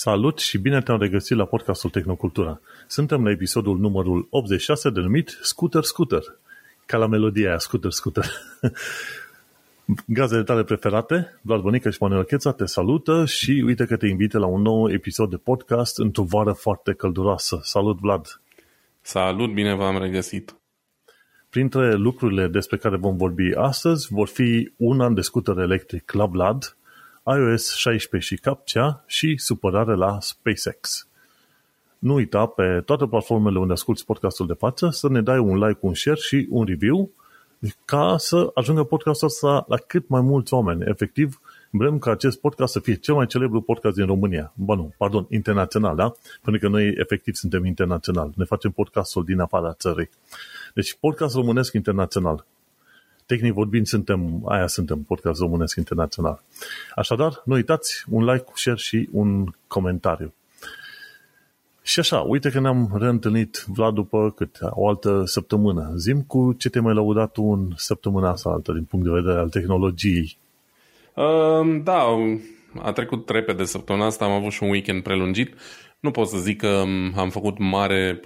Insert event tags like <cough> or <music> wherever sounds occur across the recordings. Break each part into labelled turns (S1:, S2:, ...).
S1: Salut și bine te-am regăsit la podcastul Tehnocultura. Suntem la episodul numărul 86 denumit Scooter Scooter. Ca la melodia aia, Scooter Scooter. <laughs> Gazele tale preferate, Vlad Bănică și Manuel Cheța te salută și uite că te invită la un nou episod de podcast într-o vară foarte călduroasă. Salut, Vlad!
S2: Salut, bine v-am regăsit!
S1: Printre lucrurile despre care vom vorbi astăzi vor fi un an de scooter electric la Vlad, iOS 16 și CAPTCHA și supărare la SpaceX. Nu uita pe toate platformele unde asculti podcastul de față să ne dai un like, un share și un review ca să ajungă podcastul ăsta la cât mai mulți oameni. Efectiv, vrem ca acest podcast să fie cel mai celebru podcast din România. Bă, nu, pardon, internațional, da? Pentru că noi efectiv suntem internațional. Ne facem podcastul din afara țării. Deci podcast românesc internațional. Tehnic vorbind, suntem, aia suntem, podcast românesc internațional. Așadar, nu uitați un like, share și un comentariu. Și așa, uite că ne-am reîntâlnit, Vlad, după cât, o altă săptămână. Zim cu ce te mai laudat tu în săptămâna asta altă, din punct de vedere al tehnologiei.
S2: Uh, da, a trecut repede săptămâna asta, am avut și un weekend prelungit. Nu pot să zic că am făcut mare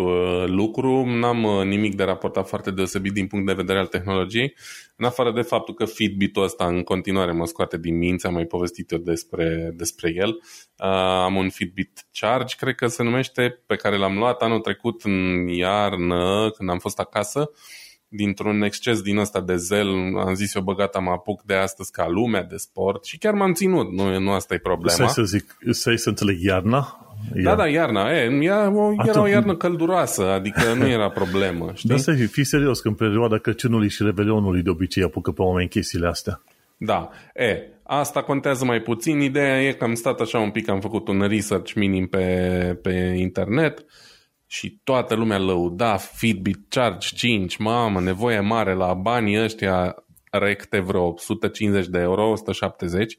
S2: lucru, n-am nimic de raportat foarte deosebit din punct de vedere al tehnologiei, în afară de faptul că Fitbit-ul ăsta în continuare mă scoate din minți, am mai povestit eu despre, despre el. am un Fitbit Charge, cred că se numește, pe care l-am luat anul trecut în iarnă, când am fost acasă dintr-un exces din ăsta de zel, am zis eu, băgata mă apuc de astăzi ca lumea de sport și chiar m-am ținut, nu, nu asta e problema.
S1: Să, să zic, să, să înțeleg iarna?
S2: Da, da, iarna. E, era, o, era o iarnă călduroasă, adică nu era problemă. <laughs> Știi?
S1: Dar să fii serios, că în perioada Crăciunului și Revelionului de obicei apucă pe oameni chestiile astea.
S2: Da. E, asta contează mai puțin. Ideea e că am stat așa un pic, am făcut un research minim pe, pe internet și toată lumea lăuda Fitbit Charge 5, mamă, nevoie mare la banii ăștia recte vreo 150 de euro, 170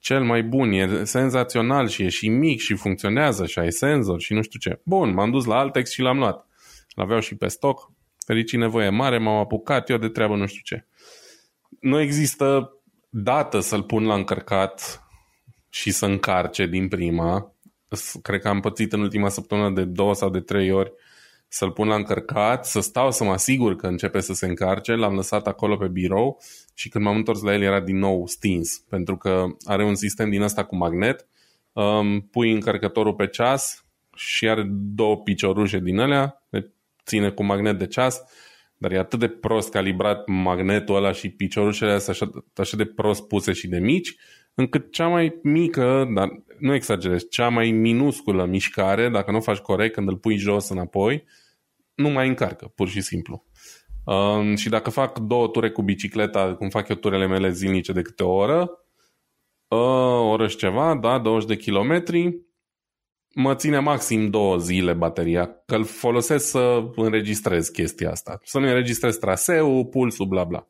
S2: cel mai bun, e senzațional și e și mic și funcționează și ai senzor și nu știu ce. Bun, m-am dus la Altex și l-am luat. L-aveau și pe stoc, fericit nevoie mare, m-am apucat eu de treabă nu știu ce. Nu există dată să-l pun la încărcat și să încarce din prima. Cred că am pățit în ultima săptămână de două sau de trei ori să-l pun la încărcat, să stau să mă asigur că începe să se încarce, l-am lăsat acolo pe birou și când m-am întors la el era din nou stins, pentru că are un sistem din ăsta cu magnet, um, pui încărcătorul pe ceas și are două piciorușe din alea, ține cu magnet de ceas, dar e atât de prost calibrat magnetul ăla și piciorușele astea așa, așa de prost puse și de mici, încât cea mai mică, dar nu exagerez, cea mai minusculă mișcare, dacă nu o faci corect, când îl pui jos înapoi, nu mai încarcă, pur și simplu. Um, și dacă fac două ture cu bicicleta, cum fac eu turele mele zilnice de câte o oră, uh, o oră și ceva, da, 20 de kilometri, mă ține maxim două zile bateria, că îl folosesc să înregistrez chestia asta. Să nu înregistrez traseul, pulsul, bla bla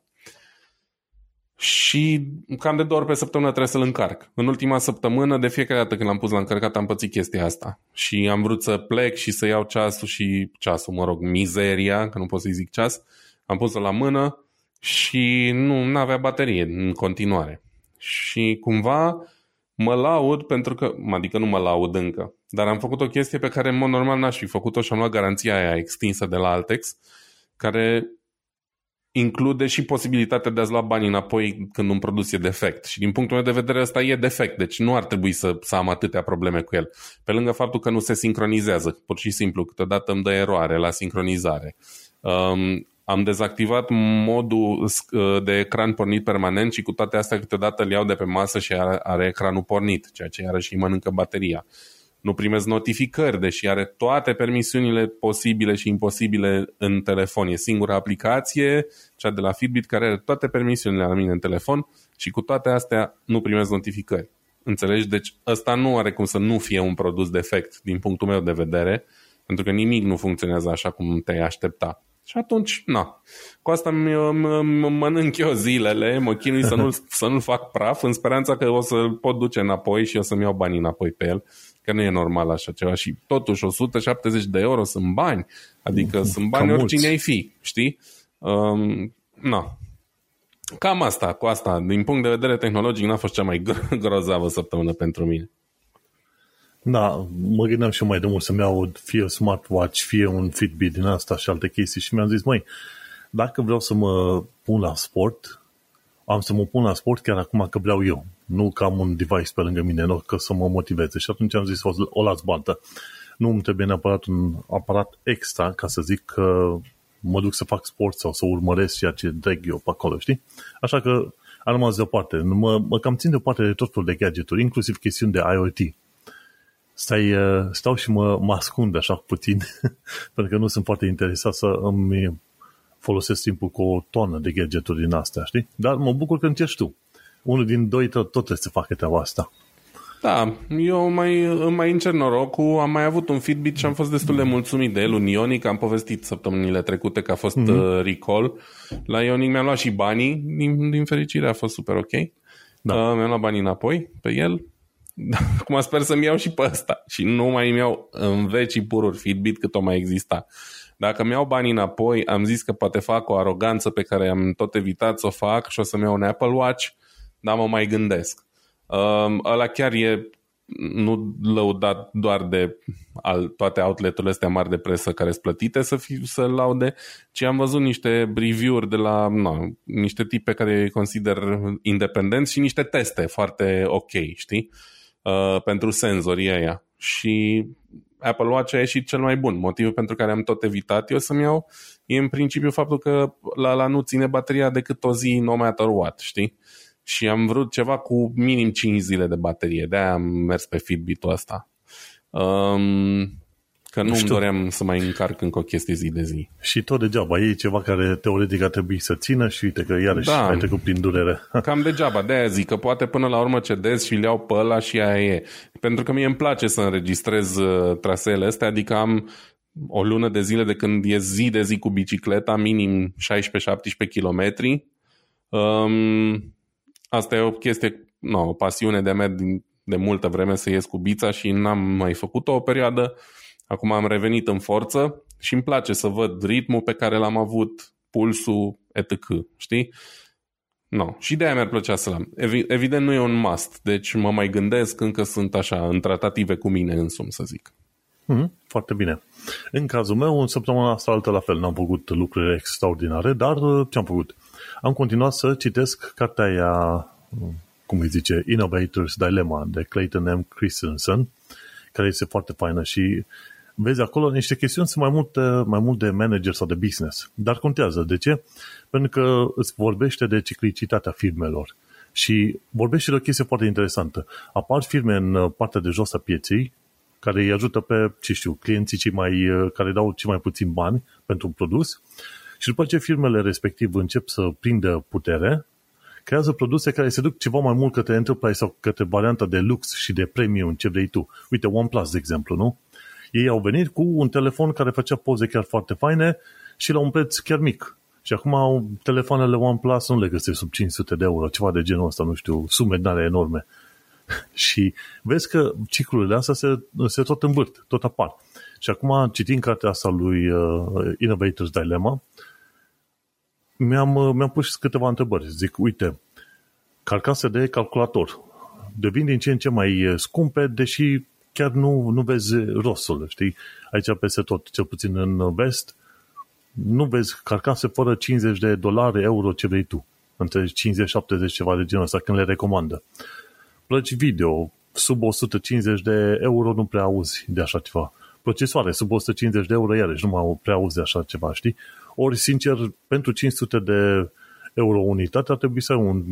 S2: și cam de două ori pe săptămână trebuie să-l încarc. În ultima săptămână, de fiecare dată când l-am pus la încărcat, am pățit chestia asta. Și am vrut să plec și să iau ceasul și ceasul, mă rog, mizeria, că nu pot să-i zic ceas. Am pus-o la mână și nu avea baterie în continuare. Și cumva mă laud pentru că, adică nu mă laud încă, dar am făcut o chestie pe care în mod normal n-aș fi făcut-o și am luat garanția aia extinsă de la Altex, care include și posibilitatea de a-ți lua banii înapoi când un produs e defect. Și din punctul meu de vedere ăsta e defect, deci nu ar trebui să, să am atâtea probleme cu el. Pe lângă faptul că nu se sincronizează, pur și simplu, câteodată îmi dă eroare la sincronizare. Um, am dezactivat modul uh, de ecran pornit permanent și cu toate astea câteodată îl iau de pe masă și are, are ecranul pornit, ceea ce iarăși îi mănâncă bateria. Uh, nu primesc notificări, deși are toate permisiunile posibile și imposibile în telefon. E singura aplicație, cea de la Fitbit, care are toate permisiunile la mine în telefon și cu toate astea nu primesc notificări. Înțelegi? Deci ăsta nu are cum să nu fie un produs defect din punctul meu de vedere, pentru că nimic nu funcționează așa cum te-ai aștepta. Și atunci, na. Cu asta mă mănânc eu zilele, mă chinui să nu-l, <laughs> să nu-l fac praf, în speranța că o să-l pot duce înapoi și o să-mi iau banii înapoi pe el că nu e normal așa ceva și totuși 170 de euro sunt bani, adică mm, sunt bani Cam oricine mulți. ai fi, știi? Um, na. Cam asta, cu asta, din punct de vedere tehnologic, n-a fost cea mai <laughs> grozavă săptămână pentru mine.
S1: Da, mă gândeam și eu mai de mult să-mi iau fie smartwatch, fie un Fitbit din asta și alte chestii și mi-am zis, măi, dacă vreau să mă pun la sport, am să mă pun la sport chiar acum că vreau eu. Nu că am un device pe lângă mine, nu că să mă motiveze. Și atunci am zis, o, o las baltă. Nu îmi trebuie neapărat un aparat extra ca să zic că mă duc să fac sport sau să urmăresc ceea ce dreg eu pe acolo, știi? Așa că am rămas deoparte. Mă, mă cam țin deoparte de tot felul de gadgeturi, inclusiv chestiuni de IoT. Stai, uh, stau și mă, mă ascund așa puțin, <laughs> pentru că nu sunt foarte interesat să îmi folosesc timpul cu o tonă de gadgeturi din astea, știi? Dar mă bucur că încerci tu. Unul din doi tot, tot trebuie să facă treaba asta.
S2: Da, eu mai, mai încerc norocul, am mai avut un Fitbit și am fost destul de mulțumit de el, un Ionic, am povestit săptămânile trecute că a fost mm-hmm. recall. La Ionic mi-am luat și banii, din, din fericire a fost super ok. Da. Uh, mi-am luat banii înapoi pe el. <laughs> Acum sper să-mi iau și pe ăsta și nu mai îmi iau în vecii pururi Fitbit cât o mai exista. Dacă mi iau banii înapoi, am zis că poate fac o aroganță pe care am tot evitat să o fac și o să-mi iau un Apple Watch, dar mă mai gândesc. Um, ăla chiar e nu lăudat doar de al, toate outleturile astea mari de presă care sunt plătite să, fi, să laude, ci am văzut niște review-uri de la na, niște tipe care îi consider independenți și niște teste foarte ok, știi? Uh, pentru senzorii ăia. Și Apple Watch a ieșit cel mai bun. Motivul pentru care am tot evitat eu să-mi iau e în principiu faptul că la, la nu ține bateria decât o zi no matter what, știi? Și am vrut ceva cu minim 5 zile de baterie. De-aia am mers pe Fitbit-ul ăsta. Um, Că nu îmi doream să mai încarc încă o chestie zi de zi.
S1: Și tot degeaba, e ceva care teoretic ar trebui să țină și uite că iarăși da. ai trecut prin durere. <laughs>
S2: Cam degeaba, de-aia zic că poate până la urmă cedez și le iau pe ăla și aia e. Pentru că mie îmi place să înregistrez uh, traseele astea, adică am o lună de zile de când e zi de zi cu bicicleta, minim 16-17 km. Um, asta e o chestie, no, o pasiune de-a mea din, de multă vreme să ies cu bița și n-am mai făcut-o o perioadă. Acum am revenit în forță și îmi place să văd ritmul pe care l-am avut, pulsul, etc. Știi? No. Și de aia mi-ar plăcea să l-am. Evident nu e un must, deci mă mai gândesc, încă sunt așa, în tratative cu mine însumi, să zic.
S1: Mm, foarte bine. În cazul meu, în săptămâna asta altă la fel, n-am făcut lucruri extraordinare, dar uh, ce am făcut? Am continuat să citesc cartea aia, cum îi zice, Innovators Dilemma de Clayton M. Christensen, care este foarte faină și vezi acolo niște chestiuni sunt mai mult, mai mult de manager sau de business. Dar contează. De ce? Pentru că îți vorbește de ciclicitatea firmelor. Și vorbește de o chestie foarte interesantă. Apar firme în partea de jos a pieței care îi ajută pe, ce știu, clienții cei mai, care dau cei mai puțin bani pentru un produs și după ce firmele respectiv încep să prindă putere, creează produse care se duc ceva mai mult către enterprise sau către varianta de lux și de premium, ce vrei tu. Uite, OnePlus, de exemplu, nu? Ei au venit cu un telefon care făcea poze chiar foarte faine și la un preț chiar mic. Și acum telefoanele OnePlus nu le găsești sub 500 de euro, ceva de genul ăsta, nu știu, sume dinare enorme. <laughs> și vezi că ciclurile astea se, se tot învârt, tot apar. Și acum, citind cartea asta lui uh, Innovators Dilemma, mi-am, uh, mi-am pus câteva întrebări. Zic, uite, carcase de calculator devin din ce în ce mai uh, scumpe, deși chiar nu, nu vezi rostul, știi? Aici peste tot, cel puțin în vest, nu vezi carcase fără 50 de dolari, euro, ce vrei tu. Între 50-70 ceva de genul ăsta, când le recomandă. Plăci video, sub 150 de euro nu prea auzi de așa ceva. Procesoare, sub 150 de euro, iarăși nu mai prea auzi de așa ceva, știi? Ori, sincer, pentru 500 de euro unitate ar trebui să ai un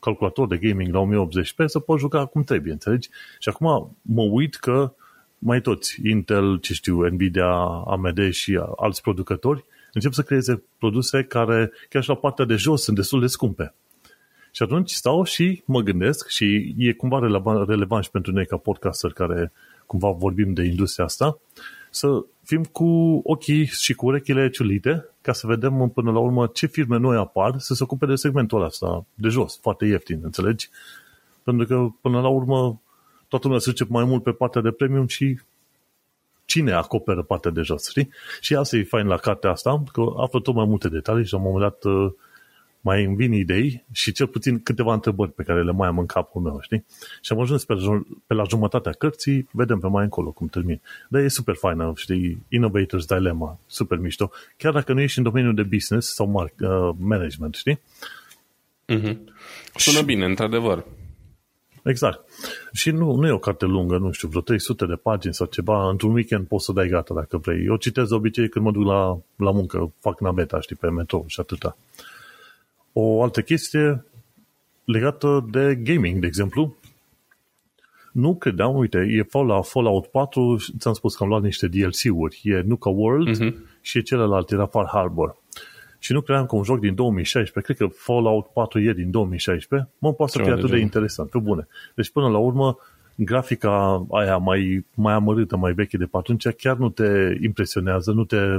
S1: calculator de gaming la 1080p să poți juca cum trebuie, înțelegi? Și acum mă uit că mai toți, Intel, ce știu, Nvidia, AMD și alți producători încep să creeze produse care chiar și la partea de jos sunt destul de scumpe. Și atunci stau și mă gândesc și e cumva relevant, relevant și pentru noi ca podcaster care cumva vorbim de industria asta, să fim cu ochii și cu urechile ciulite ca să vedem până la urmă ce firme noi apar să se ocupe de segmentul ăsta de jos, foarte ieftin, înțelegi? Pentru că până la urmă toată lumea se duce mai mult pe partea de premium și cine acoperă partea de jos, știi? Și asta e fain la cartea asta, că află tot mai multe detalii și la un moment dat uh, mai îmi vin idei și cel puțin câteva întrebări pe care le mai am în capul meu, știi? Și am ajuns pe, pe la jumătatea cărții, vedem pe mai încolo cum termin. Dar e super faină, știi, Innovators Dilemma, super mișto, chiar dacă nu ești în domeniul de business sau mar- uh, management, știi?
S2: Mm-hmm. Sună și... bine, într-adevăr.
S1: Exact. Și nu, nu e o carte lungă, nu știu, vreo 300 de pagini sau ceva. Într-un weekend poți să dai gata dacă vrei. Eu citesc de obicei când mă duc la, la muncă, fac naveta, știi, pe metro și atâta. O altă chestie legată de gaming, de exemplu. Nu credeam, uite, e Fallout, Fallout 4, ți-am spus că am luat niște DLC-uri. E Nuka World uh-huh. și e celălalt, era Far Harbor. Și nu credeam că un joc din 2016, cred că Fallout 4 e din 2016, mă, poate să fie atât de interesant, pe bune. Deci până la urmă, grafica aia mai, mai amărâtă, mai veche de pe atunci, chiar nu te impresionează, nu te,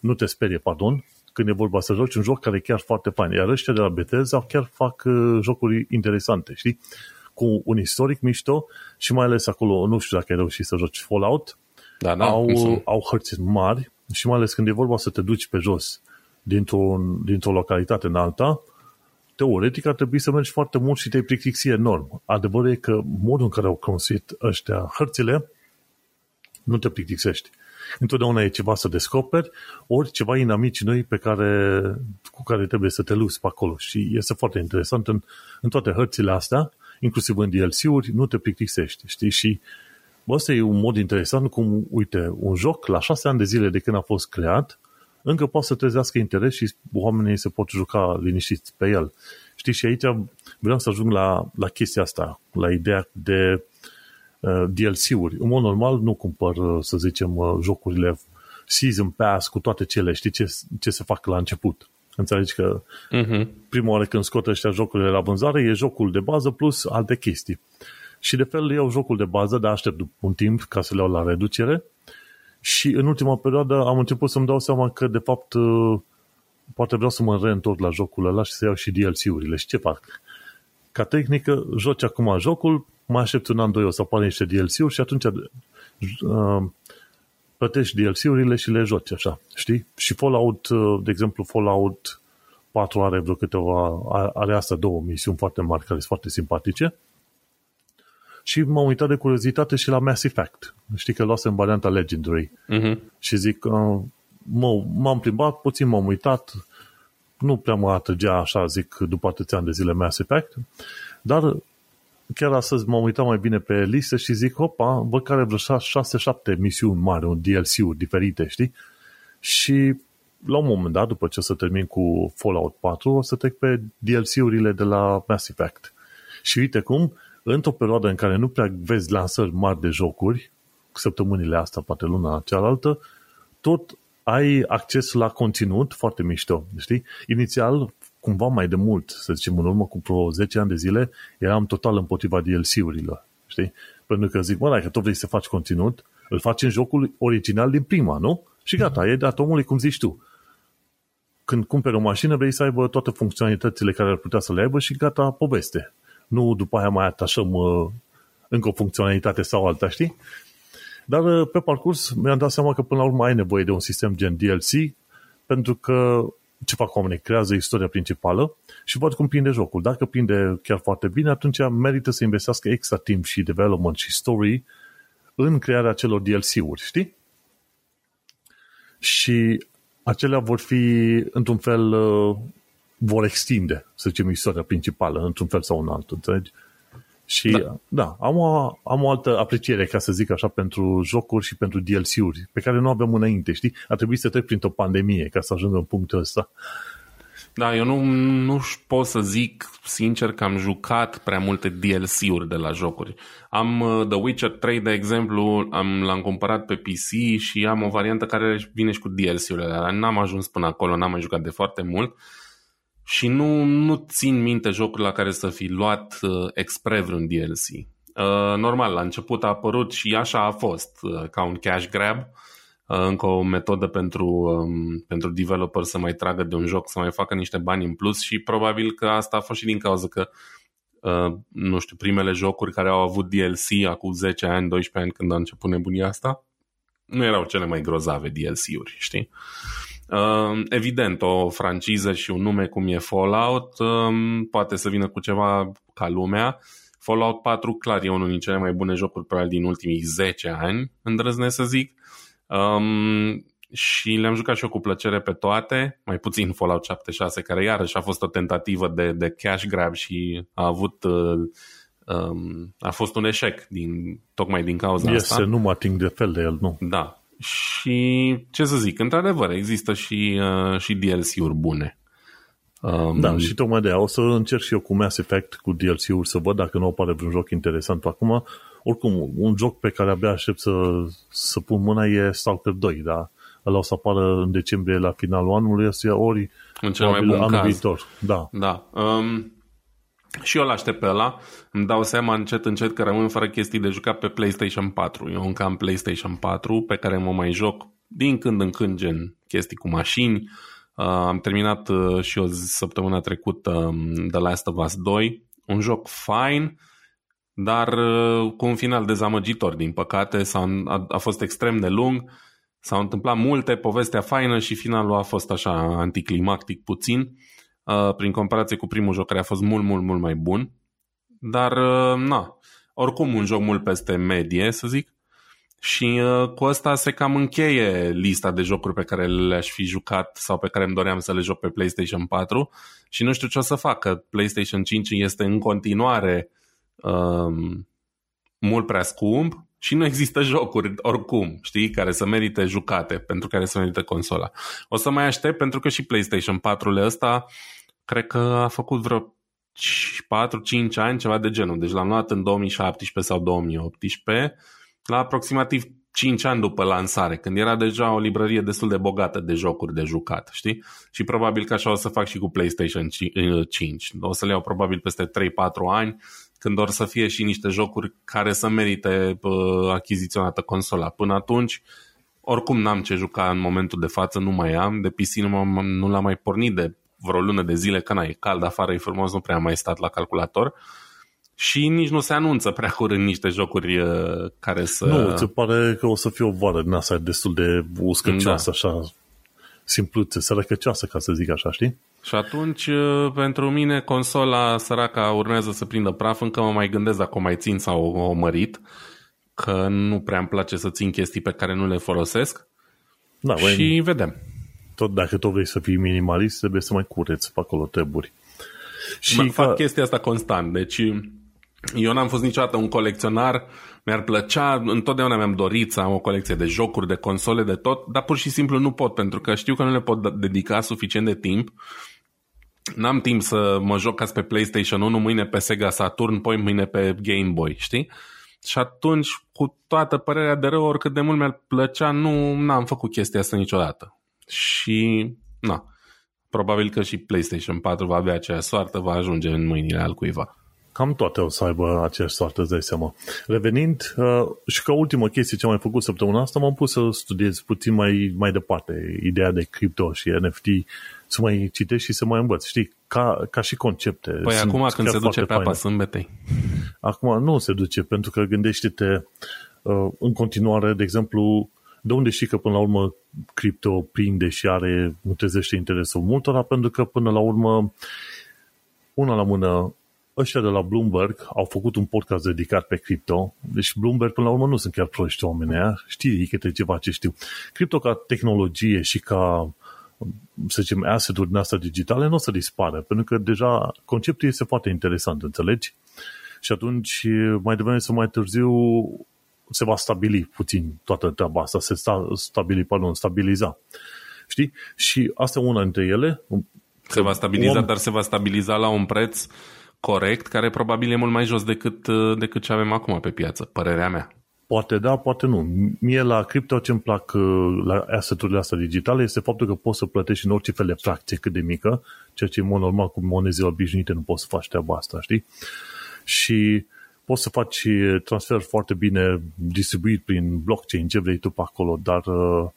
S1: nu te sperie, pardon, când e vorba să joci un joc care e chiar foarte fain. Iar ăștia de la Bethesda chiar fac uh, jocuri interesante, știi? Cu un istoric mișto și mai ales acolo, nu știu dacă ai reușit să joci Fallout,
S2: da, da,
S1: au, au hărți mari și mai ales când e vorba să te duci pe jos dintr-o, dintr-o localitate în alta, teoretic ar trebui să mergi foarte mult și te-ai plictixi enorm. Adevărul e că modul în care au construit ăștia hărțile nu te plictisești. Întotdeauna e ceva să descoperi, ori ceva inamici noi pe care, cu care trebuie să te luți pe acolo. Și este foarte interesant în, în toate hărțile astea, inclusiv în DLC-uri, nu te plictisești, știi? Și bă, ăsta e un mod interesant cum, uite, un joc la șase ani de zile de când a fost creat, încă poate să trezească interes și oamenii se pot juca liniștiți pe el. Știi, și aici vreau să ajung la, la chestia asta, la ideea de uh, DLC-uri. În mod normal nu cumpăr, uh, să zicem, uh, jocurile Season Pass cu toate cele, știi ce, ce se fac la început. Înțelegi că uh-huh. prima oară când scot ăștia jocurile la vânzare e jocul de bază plus alte chestii. Și de fel iau jocul de bază, dar aștept un timp ca să le iau la reducere și în ultima perioadă am început să-mi dau seama că, de fapt, uh, poate vreau să mă reîntorc la jocul ăla și să iau și DLC-urile. Și ce fac? Ca tehnică, joci acum jocul, mai aștept un an, doi, o să apară niște DLC-uri și atunci uh, plătești DLC-urile și le joci așa, știi? Și Fallout, uh, de exemplu, Fallout 4 are vreo câteva, are asta două misiuni foarte mari care sunt foarte simpatice și m-am uitat de curiozitate și la Mass Effect. Știi că luasem varianta Legendary. Uh-huh. Și zic, uh, mă, m-am plimbat, puțin m-am uitat, nu prea mă atrăgea așa, zic, după atâția ani de zile Mass Effect, dar chiar astăzi m-am uitat mai bine pe listă și zic, opa, văd care vreo 6-7 misiuni mari, un DLC-uri diferite, știi? Și la un moment dat, după ce o să termin cu Fallout 4, o să trec pe DLC-urile de la Mass Effect. Și uite cum, într-o perioadă în care nu prea vezi lansări mari de jocuri, săptămânile astea, poate luna cealaltă, tot ai acces la conținut foarte mișto, știi? Inițial, cumva mai de mult, să zicem, în urmă cu vreo 10 ani de zile, eram total împotriva DLC-urilor, știi? Pentru că zic, mă, dacă tot vrei să faci conținut, îl faci în jocul original din prima, nu? Și gata, e dat omului cum zici tu. Când cumperi o mașină, vrei să aibă toate funcționalitățile care ar putea să le aibă și gata, poveste nu după aia mai atașăm uh, încă o funcționalitate sau alta, știi? Dar uh, pe parcurs mi-am dat seama că până la urmă ai nevoie de un sistem gen DLC pentru că ce fac oamenii? Creează istoria principală și văd cum prinde jocul. Dacă prinde chiar foarte bine, atunci merită să investească extra timp și development și story în crearea celor DLC-uri, știi? Și acelea vor fi, într-un fel, uh, vor extinde, să zicem, istoria principală, într-un fel sau în altul, înțelegi? Și, da, da am, o, am o altă apreciere, ca să zic așa, pentru jocuri și pentru DLC-uri, pe care nu aveam înainte, știi? A trebuit să trec printr-o pandemie ca să ajung în punctul ăsta.
S2: Da, eu nu, nu pot să zic sincer că am jucat prea multe DLC-uri de la jocuri. Am uh, The Witcher 3, de exemplu, am, l-am cumpărat pe PC și am o variantă care vine și cu DLC-urile, dar n-am ajuns până acolo, n-am mai jucat de foarte mult. Uh, și nu, nu țin minte jocul la care să fi luat uh, expre vreun DLC. Uh, normal, la început a apărut și așa a fost, uh, ca un cash grab, uh, încă o metodă pentru, um, pentru developer să mai tragă de un joc, să mai facă niște bani în plus și probabil că asta a fost și din cauza că Uh, nu știu, primele jocuri care au avut DLC acum 10 ani, 12 ani când a început nebunia asta, nu erau cele mai grozave DLC-uri, știi? Uh, evident, o franciză și un nume cum e Fallout um, poate să vină cu ceva ca lumea. Fallout 4 clar e unul din cele mai bune jocuri probabil din ultimii 10 ani, îndrăznesc să zic. Um, și le-am jucat și eu cu plăcere pe toate, mai puțin Fallout 76, care iarăși a fost o tentativă de, de cash grab și a avut uh, um, a fost un eșec din, tocmai din cauza
S1: este,
S2: asta.
S1: nu mă ating de fel de el, nu.
S2: Da. Și ce să zic, într-adevăr, există și, uh, și DLC-uri bune.
S1: Um, da, și tocmai de aia o să încerc și eu cu Mass Effect, cu DLC-uri, să văd dacă nu apare vreun joc interesant acum. Oricum, un joc pe care abia aștept să, să pun mâna e Stalker 2, da? Ăla o să apară în decembrie la finalul anului ăstuia, ori
S2: în cel mai bun
S1: anul
S2: caz.
S1: viitor. Da.
S2: Da. Um, și eu l-aștept pe ăla. Îmi dau seama încet, încet că rămân fără chestii de jucat pe PlayStation 4. Eu încă am PlayStation 4 pe care mă mai joc din când în când gen chestii cu mașini. Uh, am terminat uh, și o săptămâna trecută um, The Last of Us 2. Un joc fine, dar uh, cu un final dezamăgitor, din păcate. S-a, a, a fost extrem de lung. S-au întâmplat multe, povestea faină și finalul a fost așa anticlimactic puțin. Uh, prin comparație cu primul joc care a fost mult, mult, mult mai bun. Dar, uh, na, oricum un joc mult peste medie, să zic. Și uh, cu asta se cam încheie lista de jocuri pe care le-aș fi jucat sau pe care îmi doream să le joc pe PlayStation 4 și nu știu ce o să fac, că PlayStation 5 este în continuare um, mult prea scump și nu există jocuri oricum, știi, care să merite jucate, pentru care să merite consola. O să mai aștept pentru că și PlayStation 4-ul ăsta cred că a făcut vreo 4-5 ani, ceva de genul. Deci l-am luat în 2017 sau 2018, la aproximativ 5 ani după lansare, când era deja o librărie destul de bogată de jocuri de jucat, știi? Și probabil că așa o să fac și cu PlayStation 5. O să le iau probabil peste 3-4 ani, când or să fie și niște jocuri care să merite uh, achiziționată consola. Până atunci, oricum n-am ce juca în momentul de față, nu mai am, de PC nu, nu l-am mai pornit de vreo lună de zile, că e cald afară, e frumos, nu prea am mai stat la calculator și nici nu se anunță prea curând niște jocuri uh, care să...
S1: Nu, ți pare că o să fie o vară din asta destul de uscăcioasă, da. așa, simpluță, sărăcăcioasă, ca să zic așa, știi?
S2: Și atunci, uh, pentru mine, consola săraca urmează să prindă praf, încă mă mai gândesc dacă o mai țin sau o mărit, că nu prea îmi place să țin chestii pe care nu le folosesc. Da, și băi, vedem.
S1: Tot dacă tot vrei să fii minimalist, trebuie să mai cureți pe acolo treburi.
S2: Și mă, fac chestia asta constant, deci eu n-am fost niciodată un colecționar, mi-ar plăcea, întotdeauna mi-am dorit să am o colecție de jocuri, de console, de tot, dar pur și simplu nu pot, pentru că știu că nu le pot dedica suficient de timp. N-am timp să mă joc ca pe PlayStation 1, mâine pe Sega Saturn, poi mâine pe Game Boy, știi? Și atunci, cu toată părerea de rău, oricât de mult mi-ar plăcea, nu n-am făcut chestia asta niciodată. Și, na, probabil că și PlayStation 4 va avea aceeași soartă, va ajunge în mâinile al cuiva
S1: cam toate o să aibă aceeași soartă, îți dai seama. Revenind, uh, și ca ultimă chestie ce am mai făcut săptămâna asta, m-am pus să studiez puțin mai, mai departe ideea de cripto și NFT, să mai citești și să mai învăț. Știi, ca, ca și concepte.
S2: Păi acum când se duce pe apa sâmbetei.
S1: Acum nu se duce, pentru că gândește-te uh, în continuare, de exemplu, de unde știi că până la urmă cripto prinde și are, trezește interesul multora, pentru că până la urmă una la mână ăștia de la Bloomberg au făcut un podcast dedicat pe cripto, deci Bloomberg până la urmă nu sunt chiar proști oameni aia, știi câte ceva ce știu. Cripto ca tehnologie și ca să zicem, asset-uri din astea digitale nu o să dispară, pentru că deja conceptul este foarte interesant, înțelegi? Și atunci, mai devreme sau mai târziu, se va stabili puțin toată treaba asta, se sta, stabili, pardon, stabiliza. Știi? Și asta e una dintre ele.
S2: Se va stabiliza, om... dar se va stabiliza la un preț corect, care probabil e mult mai jos decât, uh, decât ce avem acum pe piață, părerea mea.
S1: Poate da, poate nu. Mie la cripto ce îmi plac uh, la asset-urile astea digitale este faptul că poți să plătești în orice fel de fracție cât de mică, ceea ce în mod normal cu monezile obișnuite nu poți să faci treaba asta, știi? Și poți să faci transfer foarte bine distribuit prin blockchain, ce vrei tu pe acolo, dar uh,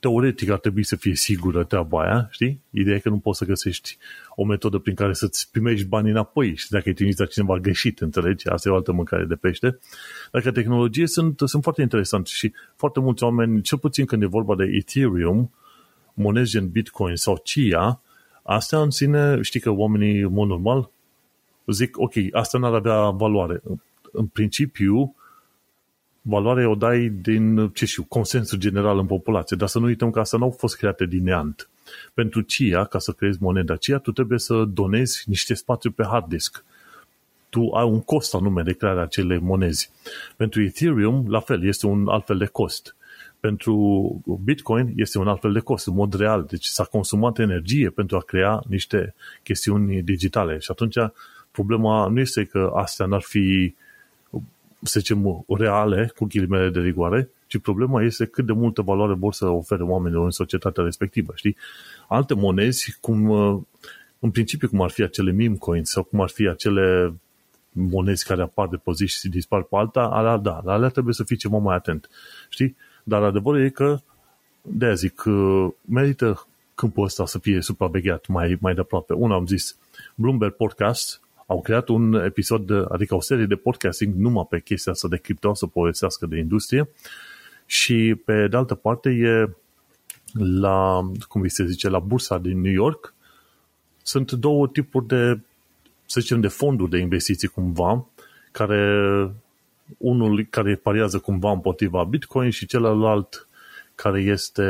S1: teoretic ar trebui să fie sigură treaba aia, știi? Ideea e că nu poți să găsești o metodă prin care să-ți primești banii înapoi și dacă îi trimiți la cineva greșit, înțelegi? Asta e o altă mâncare de pește. Dacă tehnologie sunt, sunt foarte interesante și foarte mulți oameni, cel puțin când e vorba de Ethereum, monezi gen Bitcoin sau CIA, astea în sine, știi că oamenii, în mod normal, zic, ok, asta n-ar avea valoare. În principiu, valoare o dai din, ce știu, consensul general în populație, dar să nu uităm că asta nu au fost create din neant. Pentru CIA, ca să creezi moneda CIA, tu trebuie să donezi niște spațiu pe hard disk. Tu ai un cost anume de crearea acelei monezi. Pentru Ethereum, la fel, este un alt fel de cost. Pentru Bitcoin este un alt fel de cost, în mod real. Deci s-a consumat energie pentru a crea niște chestiuni digitale. Și atunci problema nu este că astea n-ar fi să zicem, reale, cu ghilimele de rigoare, ci problema este cât de multă valoare vor să ofere oamenilor în societatea respectivă, știi? Alte monezi, cum, în principiu cum ar fi acele meme coins sau cum ar fi acele monezi care apar de pe zi și dispar pe alta, alea, da, la alea trebuie să fii ceva mai atent, știi? Dar adevărul e că, de zic, merită câmpul ăsta să fie supravegheat mai, mai de aproape. Una am zis, Bloomberg Podcast au creat un episod, de, adică o serie de podcasting numai pe chestia asta de cripto, să povestească de industrie și pe de altă parte e la, cum vi se zice, la bursa din New York. Sunt două tipuri de, să zicem, de fonduri de investiții cumva, care unul care pariază cumva împotriva Bitcoin și celălalt care este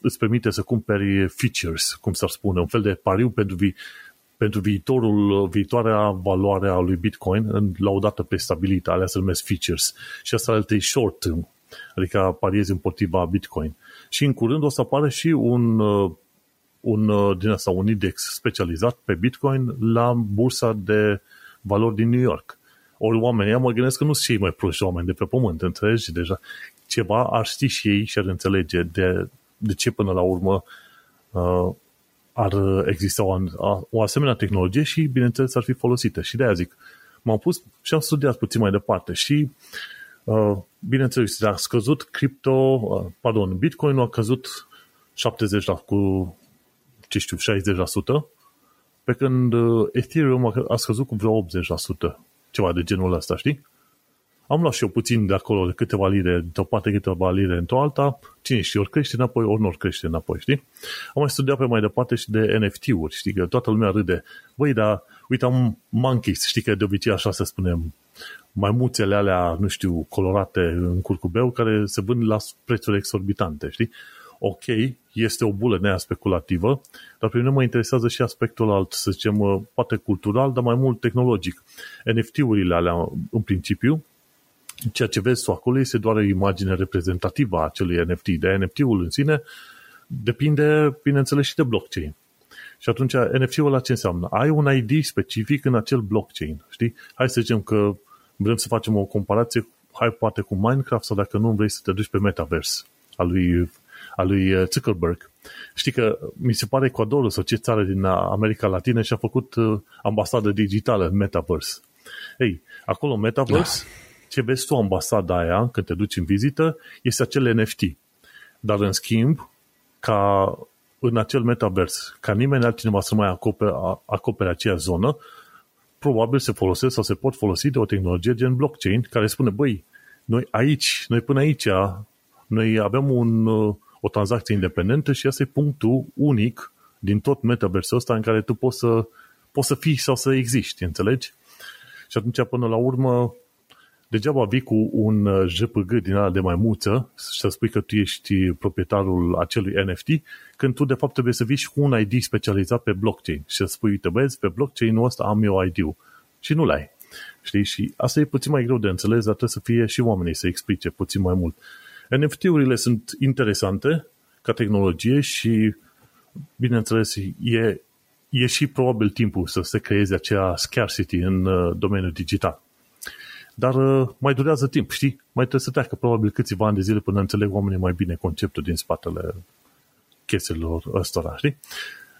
S1: îți permite să cumperi features, cum s-ar spune, un fel de pariu pentru, vi- pentru viitorul, viitoarea valoare a lui Bitcoin laudată pe stabilitate, alea se numesc features. Și asta alte short term, adică pariezi împotriva Bitcoin. Și în curând o să apare și un, uh, un, uh, din asta, un index specializat pe Bitcoin la bursa de valori din New York. Ori oamenii, mă gândesc că nu sunt cei mai proști oameni de pe pământ, înțelegi? Deja ceva ar ști și ei și ar înțelege de, de ce până la urmă uh, ar exista o, o asemenea tehnologie și, bineînțeles, ar fi folosită. Și de aia zic, m-am pus și am studiat puțin mai departe și, uh, bineînțeles, a scăzut cripto, uh, pardon, Bitcoin a căzut 70 la, cu, ce știu, 60%, pe când uh, Ethereum a, a scăzut cu vreo 80%, ceva de genul ăsta, știi? Am luat și eu puțin de acolo, de câteva lire, de o parte câteva lire într-o alta, cine știe, ori crește înapoi, ori nu ori crește înapoi, știi? Am mai studiat pe mai departe și de NFT-uri, știi, că toată lumea râde. Băi, dar, uite, am monkeys, știi că de obicei așa se spune, maimuțele alea, nu știu, colorate în curcubeu, care se vând la prețuri exorbitante, știi? Ok, este o bulă nea speculativă, dar pe mine mă interesează și aspectul alt, să zicem, poate cultural, dar mai mult tehnologic. NFT-urile alea, în principiu, ceea ce vezi tu acolo este doar o imagine reprezentativă a acelui NFT. De NFT-ul în sine depinde, bineînțeles, și de blockchain. Și atunci NFT-ul la ce înseamnă? Ai un ID specific în acel blockchain, știi? Hai să zicem că vrem să facem o comparație, hai poate cu Minecraft sau dacă nu vrei să te duci pe Metaverse al lui, al lui uh, Zuckerberg. Știi că mi se pare Ecuadorul sau ce țară din America Latină și-a făcut uh, ambasadă digitală în Metaverse. Ei, acolo Metaverse da ce vezi tu ambasada aia când te duci în vizită este acel NFT. Dar în schimb, ca în acel metavers, ca nimeni altcineva să mai acopere, acopere aceea zonă, probabil se folosesc sau se pot folosi de o tehnologie gen blockchain care spune, băi, noi aici, noi până aici, noi avem un, o tranzacție independentă și asta e punctul unic din tot metaversul ăsta în care tu poți să, poți să fii sau să existi, înțelegi? Și atunci, până la urmă, degeaba vii cu un uh, JPG din ala de maimuță și să spui că tu ești proprietarul acelui NFT, când tu de fapt trebuie să vii și cu un ID specializat pe blockchain și să spui, uite băieți, pe blockchain-ul ăsta am eu ID-ul și nu l-ai. Știi? Și asta e puțin mai greu de înțeles, dar trebuie să fie și oamenii să explice puțin mai mult. NFT-urile sunt interesante ca tehnologie și, bineînțeles, e, e și probabil timpul să se creeze acea scarcity în uh, domeniul digital. Dar uh, mai durează timp, știi? Mai trebuie să treacă probabil câțiva ani de zile până înțeleg oamenii mai bine conceptul din spatele chestiilor ăstora, știi?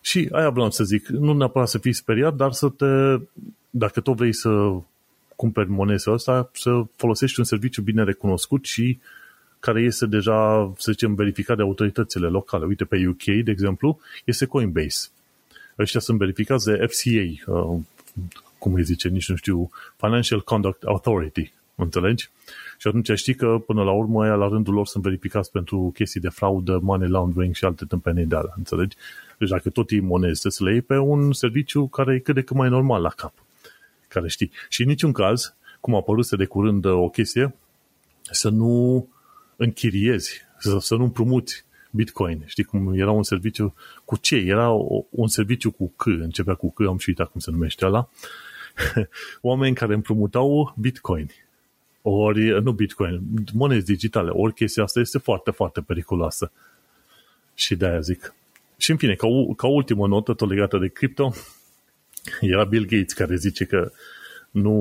S1: Și aia vreau să zic, nu neapărat să fii speriat, dar să te, dacă tot vrei să cumperi monesa asta, să folosești un serviciu bine recunoscut și care este deja, să zicem, verificat de autoritățile locale. Uite, pe UK, de exemplu, este Coinbase. Ăștia sunt verificați de FCA, uh, cum îi zice, nici nu știu, Financial Conduct Authority, înțelegi? Și atunci știi că până la urmă aia la rândul lor sunt verificați pentru chestii de fraudă, money laundering și alte tâmpenii de alea, înțelegi? Deci dacă tot iei monezi, să le iei pe un serviciu care e cât de cât mai normal la cap. Care știi. Și în niciun caz, cum a apărut de curând o chestie, să nu închiriezi, să, să nu împrumuți Bitcoin. Știi cum era un serviciu cu ce? Era un serviciu cu C, începea cu C, am și uitat cum se numește ăla. <laughs> Oameni care împrumutau Bitcoin. Ori, nu Bitcoin, monezi digitale. Ori chestia asta este foarte, foarte periculoasă. Și de-aia zic. Și în fine, ca, ca ultimă notă, tot legată de cripto, era Bill Gates care zice că nu,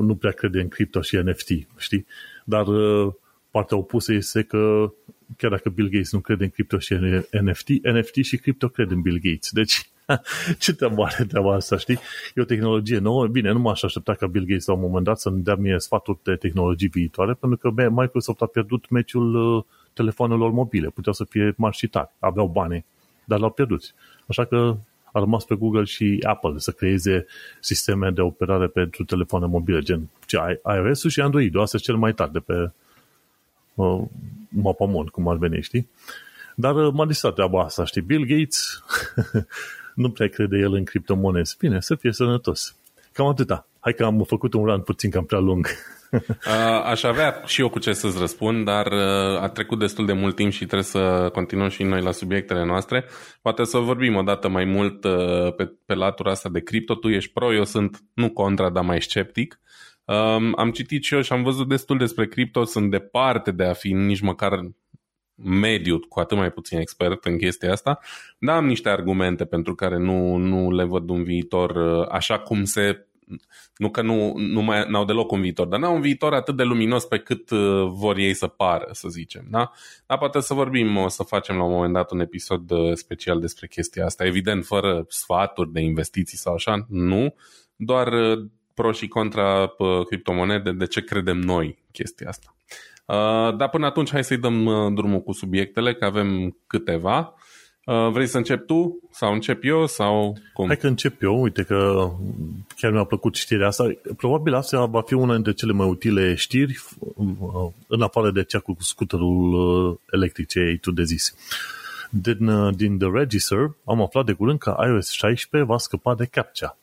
S1: nu prea crede în cripto și NFT, știi? Dar uh, partea opusă este că chiar dacă Bill Gates nu crede în cripto și NFT, NFT și cripto cred în Bill Gates. Deci, <laughs> ce treabă are treaba asta, știi? E o tehnologie nouă. Bine, nu m-aș aștepta ca Bill Gates la un moment dat să-mi dea mie sfaturi de tehnologii viitoare, pentru că Microsoft a pierdut meciul uh, telefonelor mobile. Puteau să fie mari și tari, aveau bani, dar l-au pierdut. Așa că a rămas pe Google și Apple să creeze sisteme de operare pentru telefoane mobile, gen iOS-ul și Android-ul. Asta cel mai tare de pe uh, mapamon, cum ar veni, știi? Dar uh, m-a distrat treaba asta, știi? Bill Gates <laughs> nu prea crede el în criptomonezi. Bine, să fie sănătos. Cam atâta. Hai că am făcut un run puțin cam prea lung. <laughs>
S2: Aș avea și eu cu ce să-ți răspund, dar a trecut destul de mult timp și trebuie să continuăm și noi la subiectele noastre. Poate să vorbim o dată mai mult pe, pe latura asta de cripto. Tu ești pro, eu sunt nu contra, dar mai sceptic. Um, am citit și eu și am văzut destul despre cripto, sunt departe de a fi nici măcar mediu, cu atât mai puțin expert în chestia asta, dar am niște argumente pentru care nu, nu le văd un viitor așa cum se nu că nu, nu mai n-au deloc un viitor, dar n-au un viitor atât de luminos pe cât uh, vor ei să pară, să zicem. Da? Dar poate să vorbim, o să facem la un moment dat un episod uh, special despre chestia asta. Evident, fără sfaturi de investiții sau așa, nu, doar uh, pro și contra criptomonede, de ce credem noi chestia asta. Dar până atunci hai să-i dăm drumul cu subiectele, că avem câteva. Uh, vrei să încep tu sau încep eu sau cum?
S1: Hai că încep eu, uite că chiar mi-a plăcut știrea asta. Probabil asta va fi una dintre cele mai utile știri uh, în afară de cea cu scuterul uh, electric ce ai tu de zis. Din, din The Register am aflat de curând că iOS 16 va scăpa de CAPTCHA.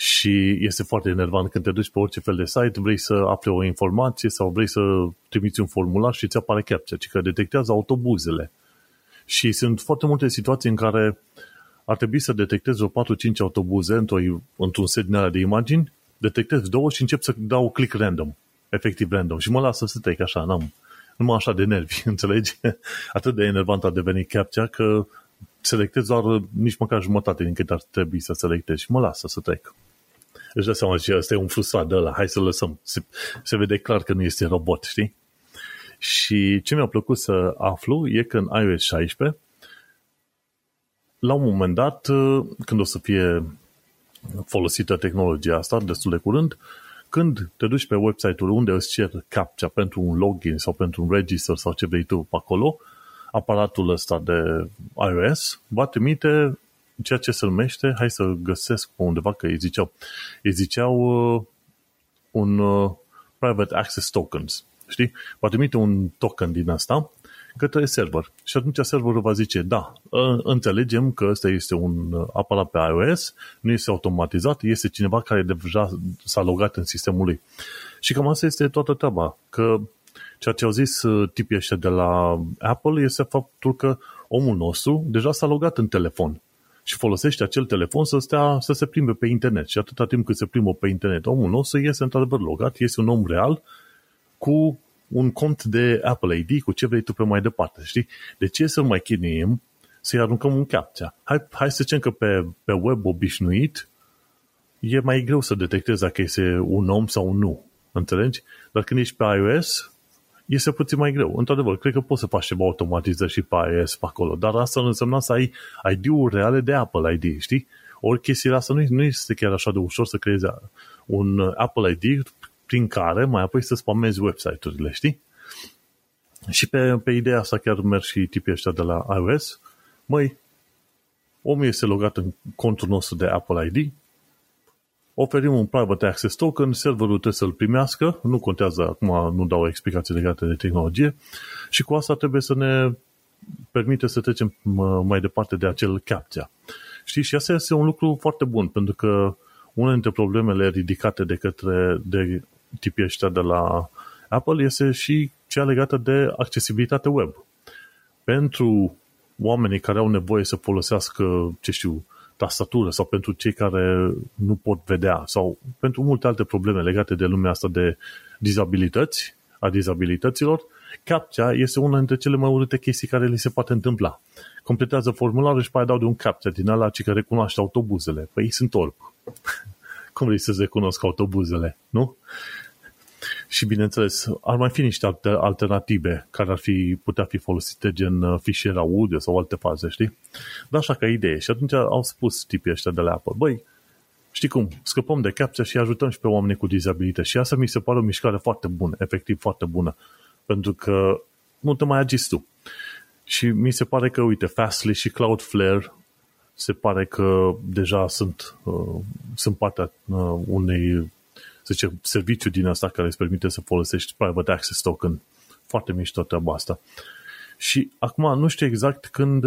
S1: Și este foarte enervant când te duci pe orice fel de site, vrei să afli o informație sau vrei să trimiți un formular și ți apare CAPTCHA, ci că detectează autobuzele și sunt foarte multe situații în care ar trebui să detectezi o 4-5 autobuze într într-un set din de imagini, detectez două și încep să dau click random, efectiv random, și mă lasă să trec așa, n-am, numai așa de nervi, <laughs> înțelegi? Atât de enervant a devenit captcha că selectez doar nici măcar jumătate din cât ar trebui să selectez și mă lasă să trec. Își dă seama și ăsta e un frustrat de ăla, hai să lăsăm. Se, se vede clar că nu este robot, știi? Și ce mi-a plăcut să aflu e că în iOS 16, la un moment dat, când o să fie folosită tehnologia asta destul de curând, când te duci pe website-ul unde îți cer captcha pentru un login sau pentru un register sau ce vrei tu pe acolo, aparatul ăsta de iOS va trimite ceea ce se numește, hai să găsesc pe undeva că îi ziceau, îi ziceau uh, un uh, private access tokens știi? Va trimite un token din asta către server. Și atunci serverul va zice, da, ă, înțelegem că ăsta este un aparat pe iOS, nu este automatizat, este cineva care deja s-a logat în sistemul lui. Și cam asta este toată treaba, că ceea ce au zis ă, tipii ăștia de la Apple este faptul că omul nostru deja s-a logat în telefon și folosește acel telefon să, stea, să se plimbe pe internet. Și atâta timp cât se plimbă pe internet, omul nostru este într-adevăr logat, este un om real cu un cont de Apple ID, cu ce vrei tu pe mai departe, știi? De ce să mai chinuim să-i aruncăm un captcha? Hai, hai să zicem că pe, pe web obișnuit e mai greu să detectezi dacă este un om sau nu. Înțelegi? Dar când ești pe iOS, este puțin mai greu. Într-adevăr, cred că poți să faci ceva automatizări și pe iOS pe acolo, dar asta nu înseamnă să ai ID-uri reale de Apple ID, știi? Ori chestia asta nu, nu este chiar așa de ușor să creezi un Apple ID prin care mai apoi să spamezi website-urile, știi? Și pe, pe ideea asta chiar merg și tipii ăștia de la iOS. Măi, omul este logat în contul nostru de Apple ID, oferim un private access token, serverul trebuie să-l primească, nu contează, acum nu dau explicații legate de tehnologie, și cu asta trebuie să ne permite să trecem mai departe de acel captcha. Știi? Și asta este un lucru foarte bun, pentru că una dintre problemele ridicate de către de tipii ăștia de la Apple este și cea legată de accesibilitate web. Pentru oamenii care au nevoie să folosească, ce știu, tastatură sau pentru cei care nu pot vedea sau pentru multe alte probleme legate de lumea asta de dizabilități, a dizabilităților, CAPTCHA este una dintre cele mai urâte chestii care li se poate întâmpla. Completează formularul și pe aia dau de un CAPTCHA din ala ce recunoaște autobuzele. Păi ei sunt orb. <laughs> Cum vrei să-ți recunosc autobuzele, nu? Și bineînțeles, ar mai fi niște alte alternative care ar fi, putea fi folosite gen uh, fișier audio sau alte faze, știi? Dar așa ca idee. Și atunci au spus tipii ăștia de la Apple, băi, știi cum, scăpăm de capția și ajutăm și pe oamenii cu dizabilități. Și asta mi se pare o mișcare foarte bună, efectiv foarte bună. Pentru că nu te mai agiți tu. Și mi se pare că, uite, Fastly și Cloudflare se pare că deja sunt, uh, sunt partea uh, unei să zice, serviciu din asta care îți permite să folosești private access token. Foarte mișto treaba asta. Și acum nu știu exact când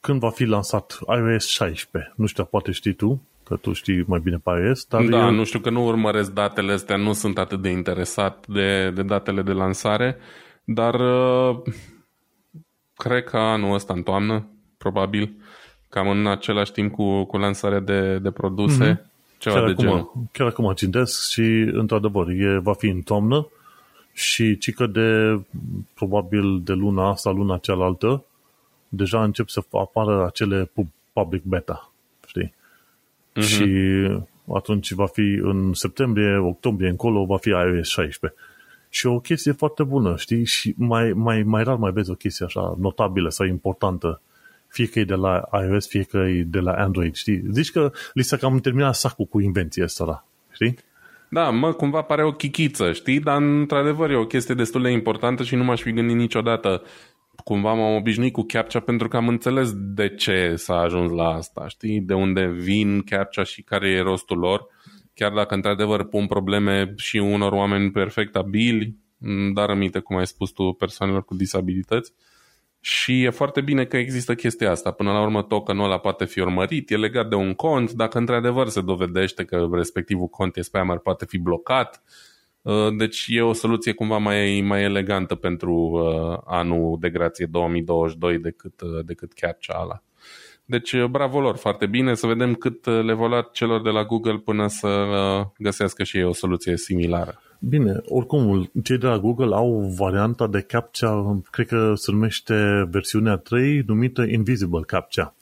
S1: când va fi lansat iOS 16. Nu știu, poate știi tu, că tu știi mai bine pe iOS. Dar
S2: da, eu... nu știu că nu urmăresc datele astea, nu sunt atât de interesat de, de datele de lansare, dar uh, cred că anul ăsta în toamnă, probabil, cam în același timp cu, cu lansarea de, de produse, mm-hmm. Ceva
S1: chiar
S2: de
S1: acum,
S2: genul.
S1: Chiar acum citesc și, într-adevăr, e, va fi în toamnă și cică de, probabil, de luna asta, luna cealaltă, deja încep să apară acele public beta, știi? Uh-huh. Și atunci va fi în septembrie, octombrie încolo, va fi iOS 16. Și o chestie foarte bună, știi? Și mai, mai, mai rar mai vezi o chestie așa notabilă sau importantă fie că e de la iOS, fie că e de la Android, știi? Zici că li s-a cam terminat sacul cu invenția asta, știi?
S2: Da, mă, cumva pare o chichiță, știi? Dar, într-adevăr, e o chestie destul de importantă și nu m-aș fi gândit niciodată. Cumva m-am obișnuit cu CAPTCHA pentru că am înțeles de ce s-a ajuns la asta, știi? De unde vin CAPTCHA și care e rostul lor. Chiar dacă, într-adevăr, pun probleme și unor oameni perfect abili, dar aminte, cum ai spus tu, persoanelor cu disabilități. Uh, și e foarte bine că există chestia asta. Până la urmă, tokenul ăla poate fi urmărit, e legat de un cont. Dacă într-adevăr se dovedește că respectivul cont e spammer, poate fi blocat. Uh, deci e o soluție cumva mai, mai elegantă pentru uh, anul de grație 2022 decât, uh, decât chiar ceala. Deci bravo lor, foarte bine, să vedem cât le va lua celor de la Google până să găsească și ei o soluție similară.
S1: Bine, oricum, cei de la Google au varianta de CAPTCHA, cred că se numește versiunea 3, numită Invisible CAPTCHA.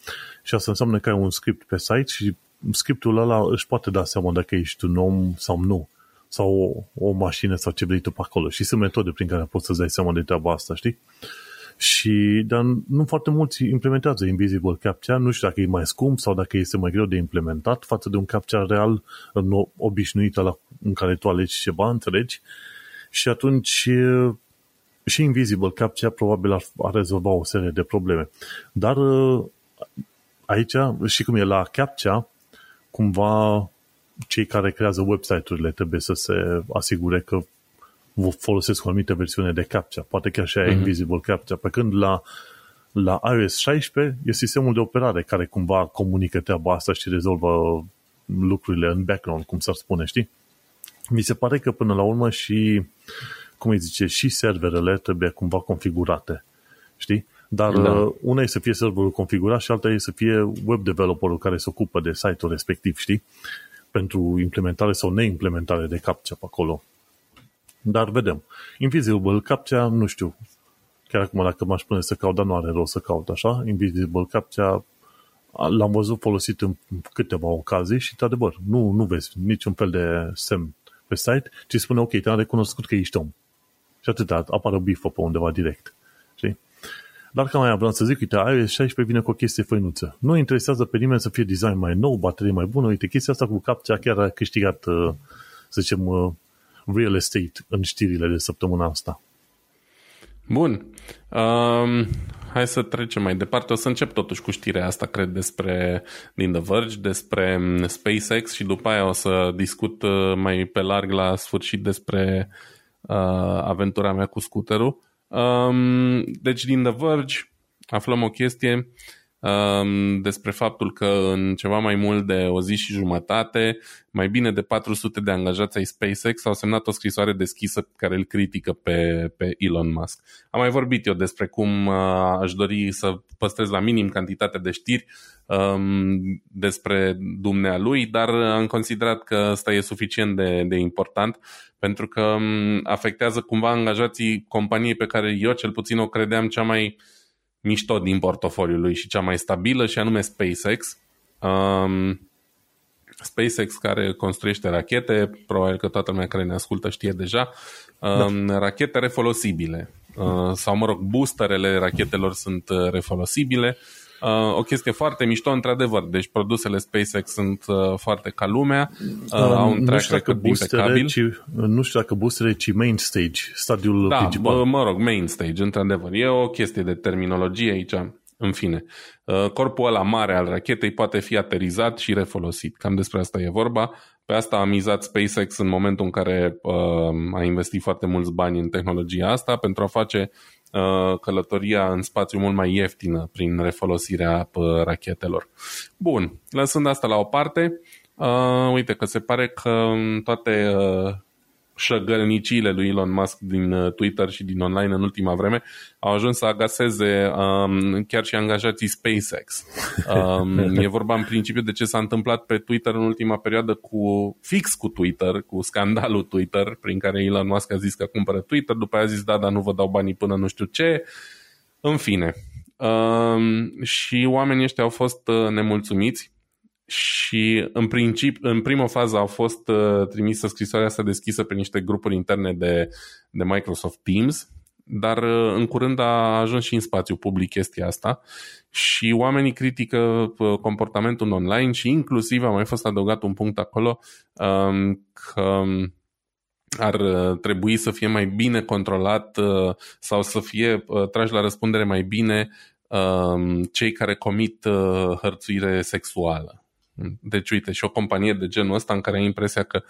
S1: Și asta înseamnă că ai un script pe site și scriptul ăla își poate da seama dacă ești un om sau nu. Sau o, o mașină sau ce vrei tu pe acolo. Și sunt metode prin care poți să-ți dai seama de treaba asta, știi? Și, dar nu foarte mulți implementează Invisible Captcha, nu știu dacă e mai scump sau dacă este mai greu de implementat față de un captcha real obișnuit la, în care tu alegi ceva, înțelegi? Și atunci și Invisible Captcha probabil ar, ar rezolva o serie de probleme. Dar aici, și cum e la Captcha, cumva cei care creează website-urile trebuie să se asigure că folosesc o anumită versiune de captcha, poate chiar și aia uh-huh. Invisible Captcha, pe când la, la iOS 16 e sistemul de operare care cumva comunică treaba asta și rezolvă lucrurile în background, cum s-ar spune, știi? Mi se pare că până la urmă și, cum îi zice, și serverele trebuie cumva configurate, știi? Dar da. Uh, una e să fie serverul configurat și alta e să fie web developerul care se ocupă de site-ul respectiv, știi? Pentru implementare sau neimplementare de captcha pe acolo. Dar vedem. Invisible Captcha, nu știu. Chiar acum dacă m-aș pune să caut, dar nu are rost să caut așa. Invisible Captcha l-am văzut folosit în câteva ocazii și, într-adevăr, nu, nu vezi niciun fel de semn pe site, ci spune, ok, te-am recunoscut că ești om. Și atât, apare bifă pe undeva direct. Știi? Dar cam mai vreau să zic, uite, iOS 16 vine cu o chestie făinuță. Nu interesează pe nimeni să fie design mai nou, baterie mai bună. Uite, chestia asta cu captcha chiar a câștigat, uh, să zicem, uh, real estate în știrile de săptămâna asta.
S2: Bun. Um, hai să trecem mai departe. O să încep totuși cu știrea asta, cred, despre din The Verge, despre mm, SpaceX și după aia o să discut uh, mai pe larg la sfârșit despre uh, aventura mea cu scooterul. Um, deci din The Verge aflăm o chestie um, despre faptul că în ceva mai mult de o zi și jumătate, mai bine de 400 de angajați ai SpaceX au semnat o scrisoare deschisă care îl critică pe, pe Elon Musk. Am mai vorbit eu despre cum uh, aș dori să păstrez la minim cantitatea de știri um, despre dumnealui, dar am considerat că asta e suficient de, de important pentru că um, afectează cumva angajații companiei pe care eu cel puțin o credeam cea mai uh, mișto din portofoliul lui și cea mai stabilă și anume SpaceX. Um, SpaceX care construiește rachete, probabil că toată lumea care ne ascultă știe deja, um, da. rachete refolosibile. Uh, sau, mă rog, boosterele rachetelor sunt uh, refolosibile. Uh, o chestie foarte mișto, într-adevăr. Deci produsele SpaceX sunt uh, foarte ca lumea, uh, um, au un track record impecabil.
S1: Ci, nu știu dacă boostere, ci main stage, stadiul
S2: da,
S1: principal.
S2: Da, mă rog, main stage, într-adevăr. E o chestie de terminologie aici. În fine, uh, corpul ăla mare al rachetei poate fi aterizat și refolosit. Cam despre asta e vorba. Pe asta a mizat SpaceX în momentul în care uh, a investit foarte mulți bani în tehnologia asta pentru a face Uh, călătoria în spațiu mult mai ieftină prin refolosirea uh, rachetelor. Bun, lăsând asta la o parte, uh, uite că se pare că toate uh, șăgărniciile lui Elon Musk din uh, Twitter și din online în ultima vreme au ajuns să agaseze um, chiar și angajații SpaceX. Um, <laughs> e vorba în principiu de ce s-a întâmplat pe Twitter în ultima perioadă cu fix cu Twitter, cu scandalul Twitter, prin care Elon Musk a zis că cumpără Twitter, după aia a zis da, dar nu vă dau banii până nu știu ce. În fine. Um, și oamenii ăștia au fost uh, nemulțumiți și în principiu, în prima fază au fost uh, trimisă scrisoarea asta deschisă pe niște grupuri interne de, de Microsoft Teams, dar uh, în curând a ajuns și în spațiu public chestia asta și oamenii critică uh, comportamentul online și inclusiv a mai fost adăugat un punct acolo um, că ar uh, trebui să fie mai bine controlat uh, sau să fie uh, trași la răspundere mai bine um, cei care comit hărțuire sexuală. Deci, uite, și o companie de genul ăsta în care ai impresia că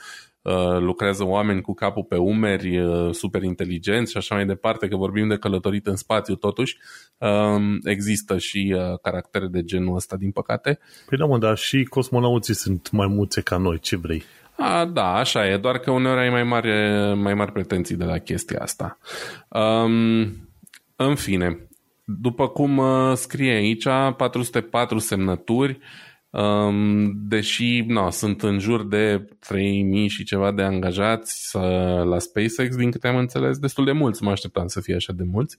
S2: uh, lucrează oameni cu capul pe umeri, uh, super inteligenți și așa mai departe, că vorbim de călătorit în spațiu, totuși uh, există și uh, caractere de genul ăsta, din păcate.
S1: Păi da, mă, dar și cosmonauții sunt mai mulți ca noi, ce vrei?
S2: A, da, așa e, doar că uneori ai mai mari, mai mari pretenții de la chestia asta. Um, în fine, după cum uh, scrie aici, 404 semnături, Um, deși no, sunt în jur de 3000 și ceva de angajați la SpaceX, din câte am înțeles, destul de mulți, mă așteptam să fie așa de mulți.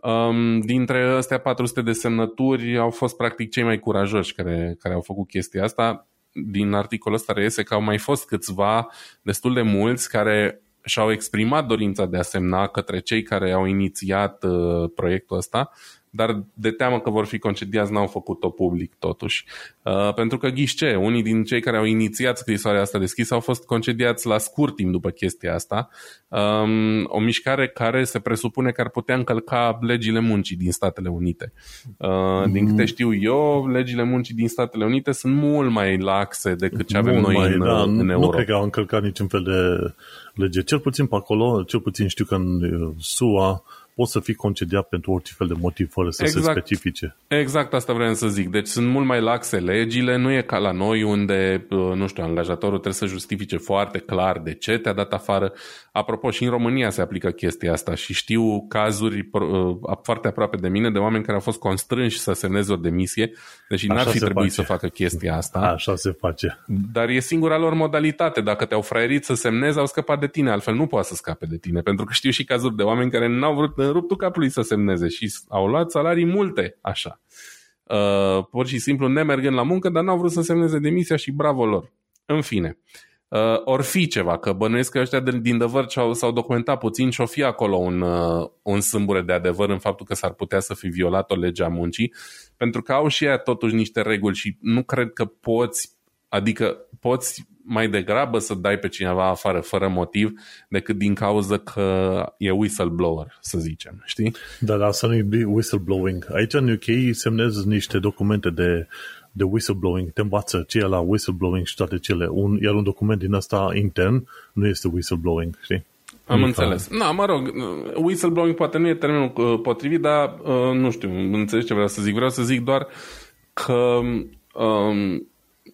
S2: Um, dintre astea 400 de semnături au fost practic cei mai curajoși care, care au făcut chestia asta. Din articolul ăsta reiese că au mai fost câțiva destul de mulți care și-au exprimat dorința de a semna către cei care au inițiat uh, proiectul ăsta, dar de teamă că vor fi concediați n-au făcut-o public totuși. Uh, pentru că ghișce, unii din cei care au inițiat scrisoarea asta deschisă au fost concediați la scurt timp după chestia asta. Um, o mișcare care se presupune că ar putea încălca legile muncii din Statele Unite. Uh, din câte știu eu, legile muncii din Statele Unite sunt mult mai laxe decât ce avem mult noi mai, în, da, în Europa.
S1: Nu cred că au încălcat niciun fel de lege. Cel puțin pe acolo, cel puțin știu că în SUA poți să fii concediat pentru orice fel de motiv fără să exact. se specifice.
S2: Exact asta vreau să zic. Deci sunt mult mai laxe legile, nu e ca la noi unde, uh, nu știu, angajatorul trebuie să justifice foarte clar de ce te-a dat afară. Apropo, și în România se aplică chestia asta și știu cazuri uh, foarte aproape de mine de oameni care au fost constrânși să semneze o demisie, deși n-ar fi trebuit face. să facă chestia asta.
S1: Așa se face.
S2: Dar e singura lor modalitate. Dacă te-au fraierit să semnezi, au scăpat de tine, altfel nu poate să scape de tine, pentru că știu și cazuri de oameni care n-au vrut în ruptul capului să semneze și au luat salarii multe așa. Uh, pur și simplu nemergând la muncă, dar n-au vrut să semneze demisia și bravo lor. În fine, uh, or fi ceva, că bănuiesc că ăștia din dăvăr s-au documentat puțin și o fi acolo un, uh, un sâmbure de adevăr în faptul că s-ar putea să fi violat o lege a muncii, pentru că au și ea totuși niște reguli și nu cred că poți, adică poți mai degrabă să dai pe cineva afară fără motiv decât din cauza că e whistleblower, să zicem, știi?
S1: Dar asta nu e whistleblowing. Aici în UK semnezi niște documente de, de whistleblowing, te învață ce e la whistleblowing și toate cele. Un, iar un document din asta intern nu este whistleblowing, știi?
S2: Am Mica. înțeles. Na, mă rog, whistleblowing poate nu e termenul uh, potrivit, dar uh, nu știu, înțelegi ce vreau să zic. Vreau să zic doar că um,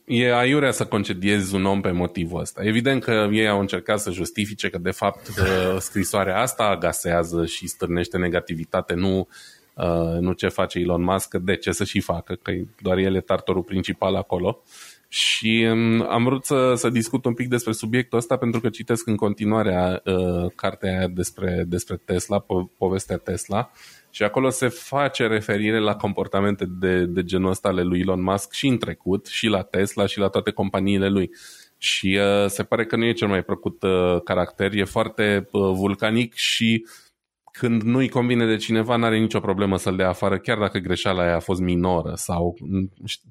S2: e aiurea să concediezi un om pe motivul ăsta. Evident că ei au încercat să justifice că, de fapt, <laughs> uh, scrisoarea asta agasează și stârnește negativitate, nu, uh, nu ce face Elon Musk, de ce să și facă, că doar el e tartorul principal acolo. Și um, am vrut să, să discut un pic despre subiectul ăsta pentru că citesc în continuare uh, cartea despre, despre Tesla, po- povestea Tesla și acolo se face referire la comportamente de, de genul ăsta ale lui Elon Musk și în trecut, și la Tesla, și la toate companiile lui. Și uh, se pare că nu e cel mai plăcut uh, caracter, e foarte uh, vulcanic și când nu-i convine de cineva, n-are nicio problemă să-l dea afară, chiar dacă greșeala aia a fost minoră sau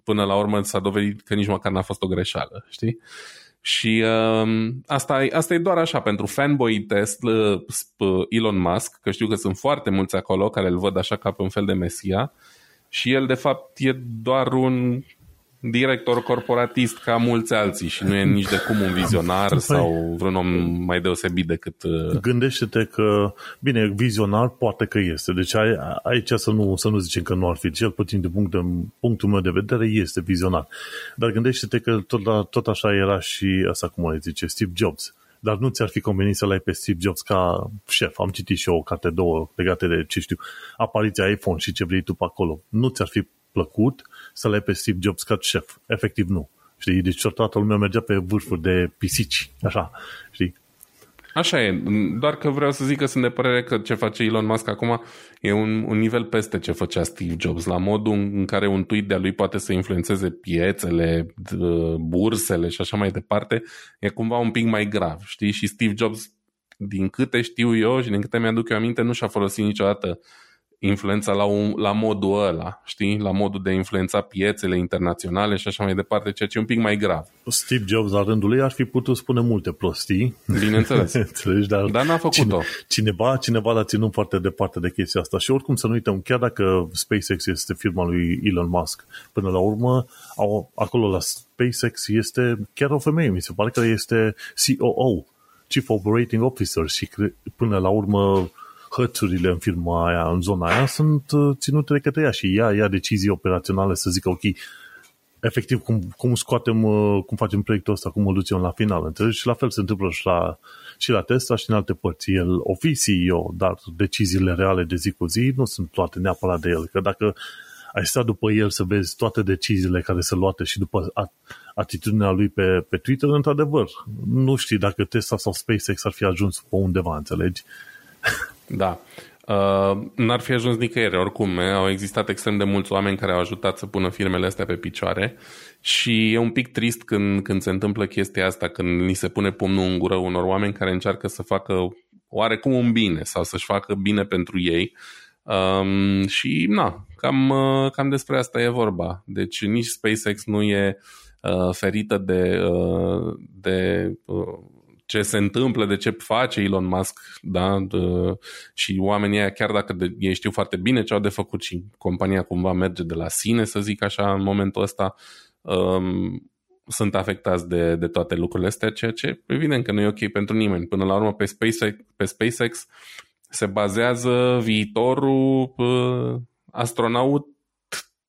S2: până la urmă s-a dovedit că nici măcar n-a fost o greșeală, știi? Și uh, asta, asta e doar așa, pentru fanboy test uh, Elon Musk, că știu că sunt foarte mulți acolo care îl văd așa ca pe un fel de mesia, și el de fapt e doar un director corporatist ca mulți alții și nu e nici de cum un vizionar păi, sau vreun om mai deosebit decât... Uh...
S1: Gândește-te că, bine, vizionar poate că este, deci aici să nu, să nu zicem că nu ar fi, cel puțin din punct de, punctul meu de vedere este vizionar. Dar gândește-te că tot, tot așa era și asta cum mai zice, Steve Jobs. Dar nu ți-ar fi convenit să-l ai pe Steve Jobs ca șef. Am citit și eu o carte două legate de, ce știu, apariția iPhone și ce vrei tu pe acolo. Nu ți-ar fi plăcut să le pe Steve Jobs ca șef. Efectiv nu. Știi? Deci toată lumea mergea pe vârfuri de pisici. Așa. Știi?
S2: Așa e, doar că vreau să zic că sunt de părere că ce face Elon Musk acum e un, un nivel peste ce făcea Steve Jobs, la modul în care un tweet de-a lui poate să influențeze piețele, bursele și așa mai departe, e cumva un pic mai grav, știi? Și Steve Jobs, din câte știu eu și din câte mi-aduc eu aminte, nu și-a folosit niciodată uh, influența la, un, la modul ăla, știi? La modul de a influența piețele internaționale și așa mai departe, ceea ce e un pic mai grav.
S1: Steve Jobs, la rândul lui, ar fi putut spune multe prostii.
S2: Bineînțeles. <laughs>
S1: Înțelegi? Dar,
S2: dar n-a făcut-o. Cine,
S1: cineva, cineva l-a ținut foarte departe de chestia asta. Și oricum să nu uităm, chiar dacă SpaceX este firma lui Elon Musk, până la urmă, au, acolo la SpaceX este chiar o femeie, mi se pare că este COO, Chief Operating Officer și până la urmă hățurile în firma aia, în zona aia, sunt uh, ținute de către ea și ea ia decizii operaționale să zică, ok, efectiv, cum, cum scoatem, uh, cum facem proiectul ăsta, cum îl ducem la final, înțelegi? Și la fel se întâmplă și la, și la Tesla și în alte părți. El o fi CEO, dar deciziile reale de zi cu zi nu sunt toate neapărat de el. Că dacă ai stat după el să vezi toate deciziile care se luate și după atitudinea lui pe, pe Twitter, într-adevăr, nu știi dacă Tesla sau SpaceX ar fi ajuns pe undeva, înțelegi?
S2: Da. Uh, n-ar fi ajuns nicăieri, oricum. Au existat extrem de mulți oameni care au ajutat să pună firmele astea pe picioare și e un pic trist când, când se întâmplă chestia asta, când ni se pune pumnul în gură unor oameni care încearcă să facă oarecum un bine sau să-și facă bine pentru ei. Um, și na, cam, uh, cam despre asta e vorba. Deci nici SpaceX nu e uh, ferită de, uh, de uh, ce se întâmplă, de ce face Elon Musk, da? De, și oamenii aia, chiar dacă de, ei știu foarte bine ce au de făcut și compania cumva merge de la sine, să zic așa, în momentul ăsta, um, sunt afectați de, de toate lucrurile astea, ceea ce evident că nu e ok pentru nimeni. Până la urmă, pe SpaceX, pe SpaceX se bazează viitorul uh, astronaut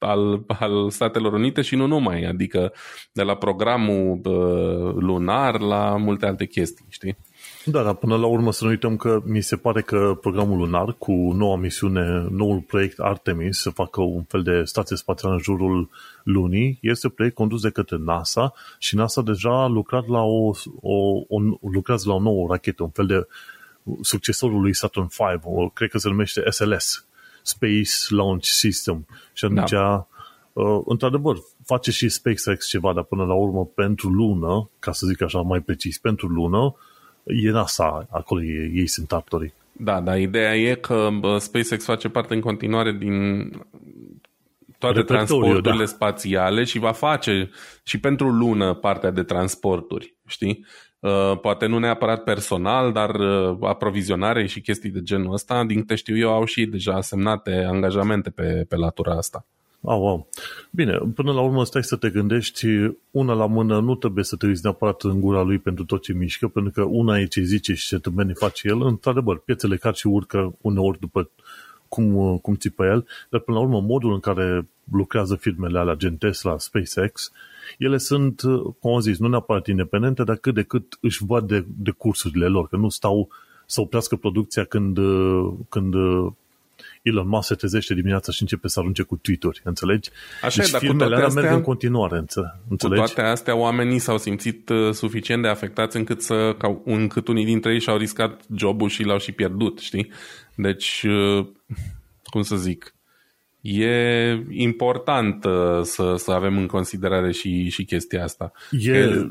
S2: al, al Statelor Unite și nu numai, adică de la programul uh, lunar la multe alte chestii, știi?
S1: Da, dar până la urmă să nu uităm că mi se pare că programul lunar cu noua misiune, noul proiect Artemis, să facă un fel de stație spațială în jurul lunii, este proiect condus de către NASA și NASA deja a lucrat la o, o, o lucrează la o nouă rachetă, un fel de succesorul lui Saturn V, o, cred că se numește SLS, Space Launch System. Și atunci, da. uh, într-adevăr, face și SpaceX ceva, dar până la urmă pentru lună, ca să zic așa mai precis, pentru lună, e NASA, acolo ei, ei sunt actorii.
S2: Da, dar ideea e că SpaceX face parte în continuare din toate
S1: Repertoriu,
S2: transporturile
S1: da.
S2: spațiale și va face și pentru lună partea de transporturi, știi? Uh, poate nu neapărat personal, dar uh, aprovizionare și chestii de genul ăsta, din câte știu eu, au și deja semnate angajamente pe, pe latura asta.
S1: Au, au. Bine, până la urmă stai să te gândești, una la mână nu trebuie să te uiți neapărat în gura lui pentru tot ce mișcă, pentru că una e ce zice și ce tâmpeni face el. Într-adevăr, piețele car și urcă uneori după cum, cum țipă el, dar până la urmă modul în care lucrează firmele alea, gen Tesla, SpaceX, ele sunt, cum am zis, nu neapărat independente, dar cât de cât își văd de, de cursurile lor, că nu stau să oprească producția când, când Elon Musk se trezește dimineața și începe să arunce cu tweet-uri, înțelegi?
S2: Așa
S1: deci
S2: e, dar cu
S1: firmele
S2: toate
S1: alea
S2: astea,
S1: merg în continuare, înțe-
S2: cu
S1: înțelegi?
S2: toate astea, oamenii s-au simțit uh, suficient de afectați încât, să, ca, încât unii dintre ei și-au riscat jobul și l-au și pierdut, știi? Deci, uh, cum să zic, e important uh, să, să avem în considerare și, și chestia asta.
S1: E,
S2: Că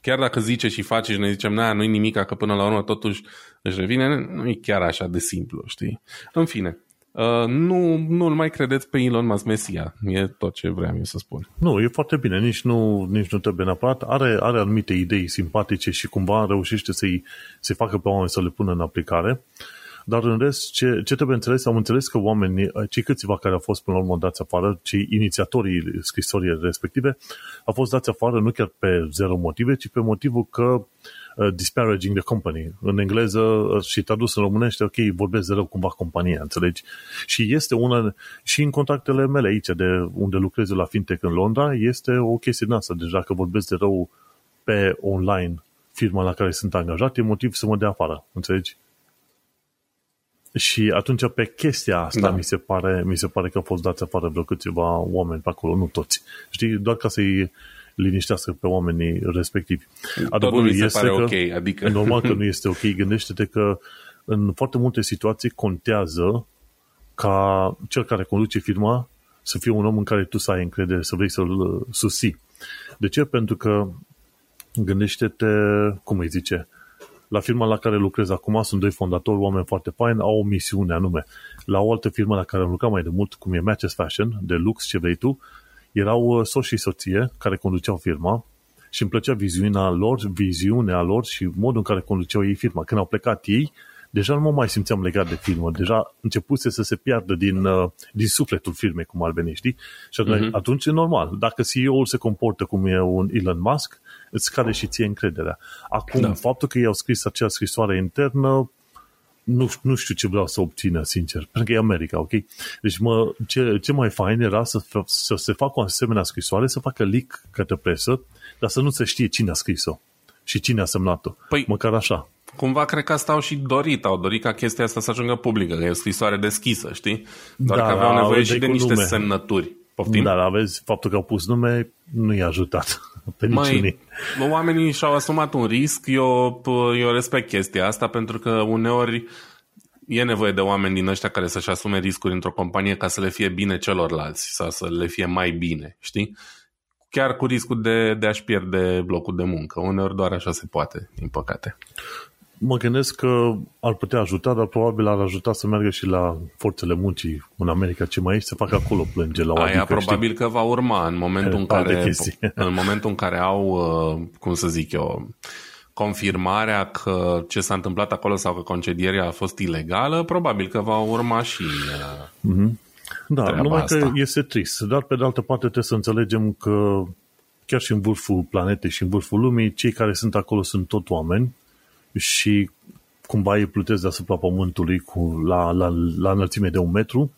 S2: chiar dacă zice și face și ne zicem, na, nu-i nimic, că până la urmă totuși își revine, nu e chiar așa de simplu, știi? În fine, uh, nu, nu mai credeți pe Elon Musk Mesia, e tot ce vreau eu să spun.
S1: Nu, e foarte bine, nici nu, nici nu trebuie neapărat. Are, are anumite idei simpatice și cumva reușește să-i, să facă pe oameni să le pună în aplicare. Dar în rest, ce, ce trebuie înțeles, am înțeles că oamenii, cei câțiva care au fost până la urmă dați afară, cei inițiatorii scrisorii respective, au fost dați afară nu chiar pe zero motive, ci pe motivul că uh, disparaging the company. În engleză uh, și tradus în românește, ok, vorbesc de rău cumva compania, înțelegi? Și este una, și în contactele mele aici, de unde lucrez eu la Fintech în Londra, este o chestie din asta. Deci dacă vorbesc de rău pe online firma la care sunt angajat, e motiv să mă dea afară, înțelegi? Și atunci pe chestia asta
S2: Da.
S1: mi, se pare, mi se pare că au fost dați afară vreo câțiva oameni pe acolo, nu toți. Știi, doar ca să-i liniștească pe oamenii respectivi.
S2: Tot nu mi se pare ok, adică...
S1: Normal că nu este ok. Gândește-te că în foarte multe situații contează ca cel care conduce firma să fie un om în care tu să ai încredere, să vrei să-l uh, susții. De ce? Pentru că gândește-te, cum îi zice, la firma la care lucrez acum sunt doi fondatori, oameni foarte faini, au o misiune anume. La o altă firmă la care am lucrat mai de mult, cum e Matches Fashion, de lux, ce vrei tu, erau uh, soț și soție care conduceau firma și îmi plăcea viziunea lor, viziunea lor și modul în care conduceau ei firma. Când au plecat ei, deja nu mă mai simțeam legat de firmă, deja începuse să se piardă din, uh, din sufletul firmei, cum ar veni, știi? Și atunci,
S2: Mhm.
S1: uh-huh. atunci e normal. Dacă CEO-ul se comportă cum e un Elon Musk, îți scade și ție încrederea. Acum,
S2: Da.
S1: da. faptul că i-au scris acea scrisoare internă, nu, nu știu ce vreau să obțină, sincer, <laughs> pentru că e America, ok? Deci mă, ce, ce mai fain era să, fa- să se facă o asemenea scrisoare, să facă leak către presă, dar să nu se știe cine a scris-o și cine a semnat-o.
S2: Păi-
S1: Măcar așa.
S2: Cumva cred că asta au și dorit, au dorit ca chestia asta să ajungă publică, că e o scrisoare deschisă, știi? Doar
S1: Da,
S2: că aveau nevoie
S1: de
S2: și de
S1: cu
S2: niște
S1: nume.
S2: semnături. Poftim?
S1: Dar aveți, faptul că au pus nume nu i-a ajutat pe niciunii.
S2: Mai, oamenii și-au asumat un risc, eu, eu respect chestia asta pentru că uneori e nevoie de oameni din ăștia care să-și asume riscuri într-o companie ca să le fie bine celorlalți sau să le fie mai bine, știi? Chiar cu riscul de, de a-și pierde locul de muncă. Uneori doar așa se poate, din păcate.
S1: Mă gândesc că ar putea ajuta, dar probabil ar ajuta să meargă și la forțele muncii în America ce mai ești, să facă acolo plânge la o
S2: Aia
S1: adică,
S2: probabil că va urma în momentul în <laughs>
S1: Alte
S2: care,
S1: chestii. <laughs>
S2: în momentul în care au, uh, cum să zic eu, confirmarea că ce s-a întâmplat acolo sau că concedierea a fost ilegală, probabil că va urma și uh,
S1: Da,
S2: treaba
S1: numai
S2: asta.
S1: că este trist. Dar pe de altă parte trebuie să înțelegem că chiar și în vârful planetei și în vârful lumii, cei care sunt acolo sunt tot oameni și cumva ei plutesc deasupra pământului cu, la, la, la înălțime de un metru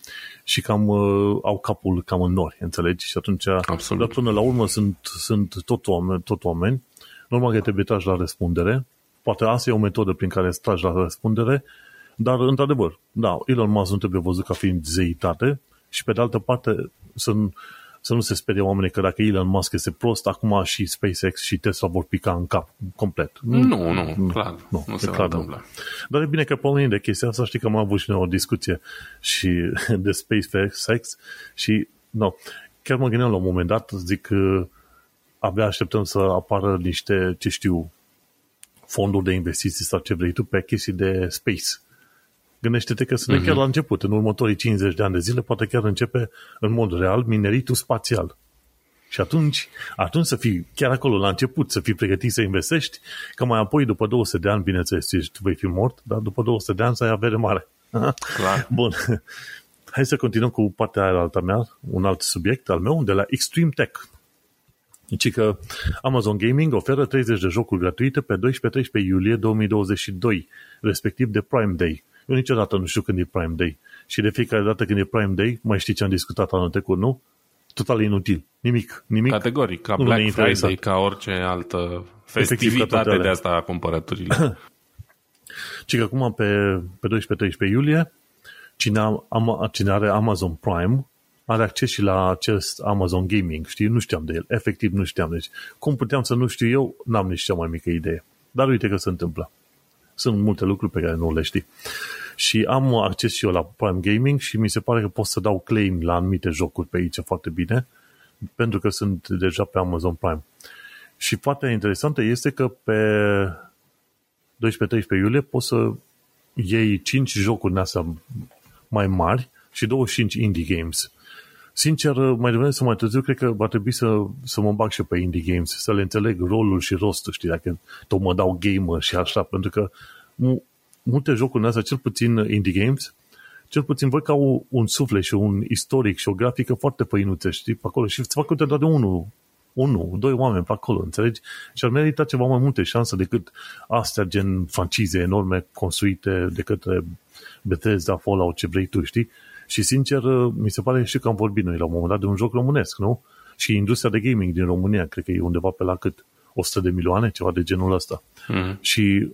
S1: și cam uh, au capul cam în nori, înțelegi? Și atunci,
S2: Absolut.
S1: dar până la urmă sunt, sunt tot, oameni, tot oameni. Normal că trebuie tragi la răspundere. Poate asta e o metodă prin care îți tragi la răspundere, dar într-adevăr, da, Elon Musk nu trebuie văzut ca fiind zeitate și pe de altă parte să, nu- să nu se sperie oamenii că dacă Elon Musk este prost, acum și SpaceX și Tesla vor pica în cap complet.
S2: Nu, nu, clar, nu, nu
S1: e
S2: se va
S1: clar nu.
S2: întâmpla.
S1: Dar e bine că pornim de chestia asta, știi că am avut și noi o discuție și <laughs> de SpaceX și no, chiar mă gândeam la un moment dat, zic că abia așteptăm să apară niște, ce știu, fonduri de investiții sau ce vrei tu pe chestii de space. Gândește-te că suntem uh-huh. chiar la început. În următorii 50 de ani de zile poate chiar începe în mod real mineritul spațial. Și atunci, atunci să fii chiar acolo la început, să fii pregătit să investești, că mai apoi după 200 de ani, bineînțeles, tu vei fi mort, dar după 200 de ani să ai avere mare. <laughs>
S2: Clar.
S1: Bun. Hai să continuăm cu partea aia alta mea, un alt subiect al meu, de la Extreme Tech. Deci că Amazon Gaming oferă 30 de jocuri gratuite pe 12-13 iulie 2022, respectiv de Prime Day. Eu niciodată nu știu când e Prime Day. Și de fiecare dată când e Prime Day, mai știi ce am discutat anul trecut, nu? Total inutil. Nimic. Nimic.
S2: Categoric. Ca Black Friday, ca orice altă festivitate de asta a cumpărăturilor. <coughs> <coughs>
S1: Și că acum pe, pe 12-13 iulie, cine, am, cine are Amazon Prime are acces și la acest Amazon Gaming, știi? Nu știam de el, efectiv nu știam. Deci, cum puteam să nu știu eu, n-am nici cea mai mică idee. Dar uite că se întâmplă. Sunt multe lucruri pe care nu le știi. Și am acces și eu la Prime Gaming și mi se pare că pot să dau claim la anumite jocuri pe aici foarte bine, pentru că sunt deja pe Amazon Prime. Și partea interesantă este că pe 12-13 iulie poți să iei 5 jocuri astea mai mari și 25 indie games. Sincer, mai devreme sau mai târziu, cred că va trebui să, să mă bag și pe indie games, să le înțeleg rolul și rostul, știi, dacă tot mă dau gamer și așa, pentru că multe jocuri astea, cel puțin indie games, cel puțin văd că au un suflet și un istoric și o grafică foarte păinuță, știi, pe acolo și îți fac doar de unul, unul, doi oameni pe acolo, înțelegi? Și ar merita ceva mai multe șanse decât astea gen francize enorme construite de către Bethesda, Fallout, ce vrei tu, știi? Și sincer, mi se pare și că am vorbit noi la un moment dat de un joc românesc, nu? Și industria de gaming din România, cred că e undeva pe la cât? 100 de milioane, ceva de genul ăsta. Mm-hmm. Și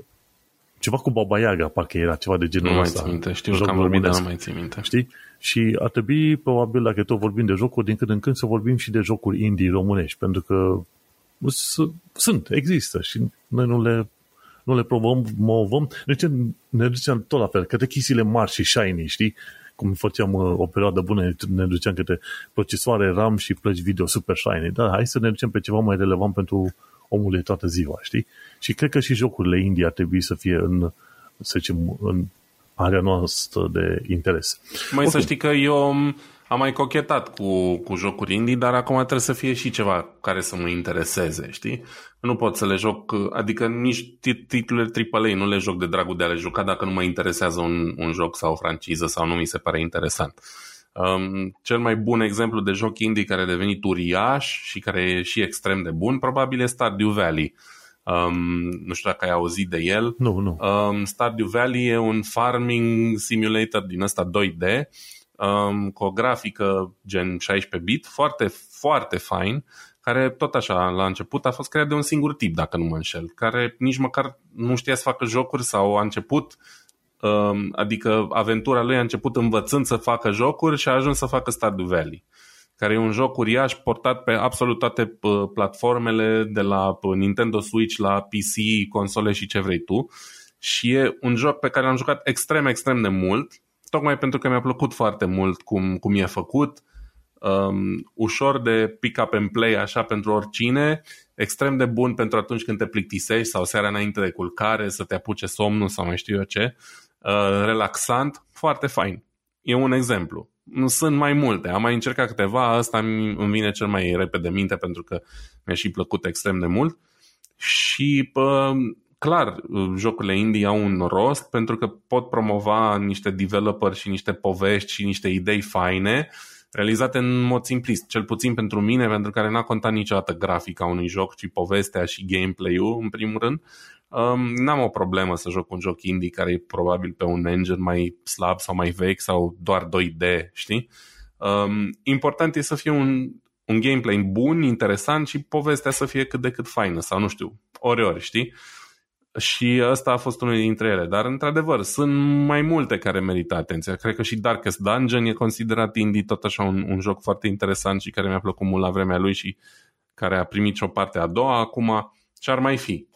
S1: ceva cu Baba Yaga, parcă era ceva de genul
S2: nu
S1: ăsta.
S2: Nu mai țin minte, știu că am vorbit, dar nu mai țin minte.
S1: Știi? Și ar trebui, probabil, dacă tot vorbim de jocuri, din când în când să vorbim și de jocuri indie românești, pentru că sunt, există și noi nu le, nu le promovăm. Ne ducem, ne ducem tot la fel, către chisiile mari și shiny, știi? Cum făceam uh, o perioadă bună, ne duceam către procesoare RAM și plăci video super shiny. Dar hai să ne ducem pe ceva mai relevant pentru omul de toată ziua, știi? Și cred că și jocurile indie ar trebui să fie în, să zicem, în area noastră de interes.
S2: Mai să știi că eu am mai cochetat cu, cu jocuri indie, dar acum trebuie să fie și ceva care să mă intereseze, știi? Nu pot să le joc, adică nici titlurile AAA nu le joc de dragul de a le juca dacă nu mă interesează un, un joc sau o franciză sau nu mi se pare interesant. Um, cel mai bun exemplu de joc indie care a devenit uriaș și care e și extrem de bun, probabil e Stardew Valley. Um, nu știu dacă ai auzit de el.
S1: Nu, nu.
S2: Um, Stardew Valley e un farming simulator din ăsta 2D um, cu o grafică gen 16 bit, foarte, foarte fain, care tot așa, la început a fost creat de un singur tip, dacă nu mă înșel, care nici măcar nu știa să facă jocuri sau a început um, adică aventura lui a început învățând să facă jocuri și a ajuns să facă Stardew Valley care e un joc uriaș portat pe absolut toate platformele, de la Nintendo Switch la PC, console și ce vrei tu. Și e un joc pe care l-am jucat extrem, extrem de mult, tocmai pentru că mi-a plăcut foarte mult cum, cum e făcut, um, ușor de pick-up and play așa pentru oricine, extrem de bun pentru atunci când te plictisești sau seara înainte de culcare, să te apuce somnul sau mai știu eu ce, uh, relaxant, foarte fain. E un exemplu sunt mai multe. Am mai încercat câteva, ăsta îmi vine cel mai repede minte pentru că mi-a și plăcut extrem de mult. Și pă, clar, jocurile indie au un rost pentru că pot promova niște developer și niște povești și niște idei faine realizate în mod simplist, cel puțin pentru mine, pentru care n-a contat niciodată grafica unui joc, ci povestea și gameplay-ul, în primul rând. Um, n-am o problemă să joc un joc indie care e probabil pe un engine mai slab sau mai vechi sau doar 2D, știi? Um, important e să fie un, un gameplay bun, interesant și povestea să fie cât de cât faină sau nu știu, ori ori, știi? Și ăsta a fost unul dintre ele. Dar, într-adevăr, sunt mai multe care merită atenția. Cred că și Darkest Dungeon e considerat indie, tot așa un, un joc foarte interesant și care mi-a plăcut mult la vremea lui și care a primit și o parte a doua. Acum, ce ar mai fi?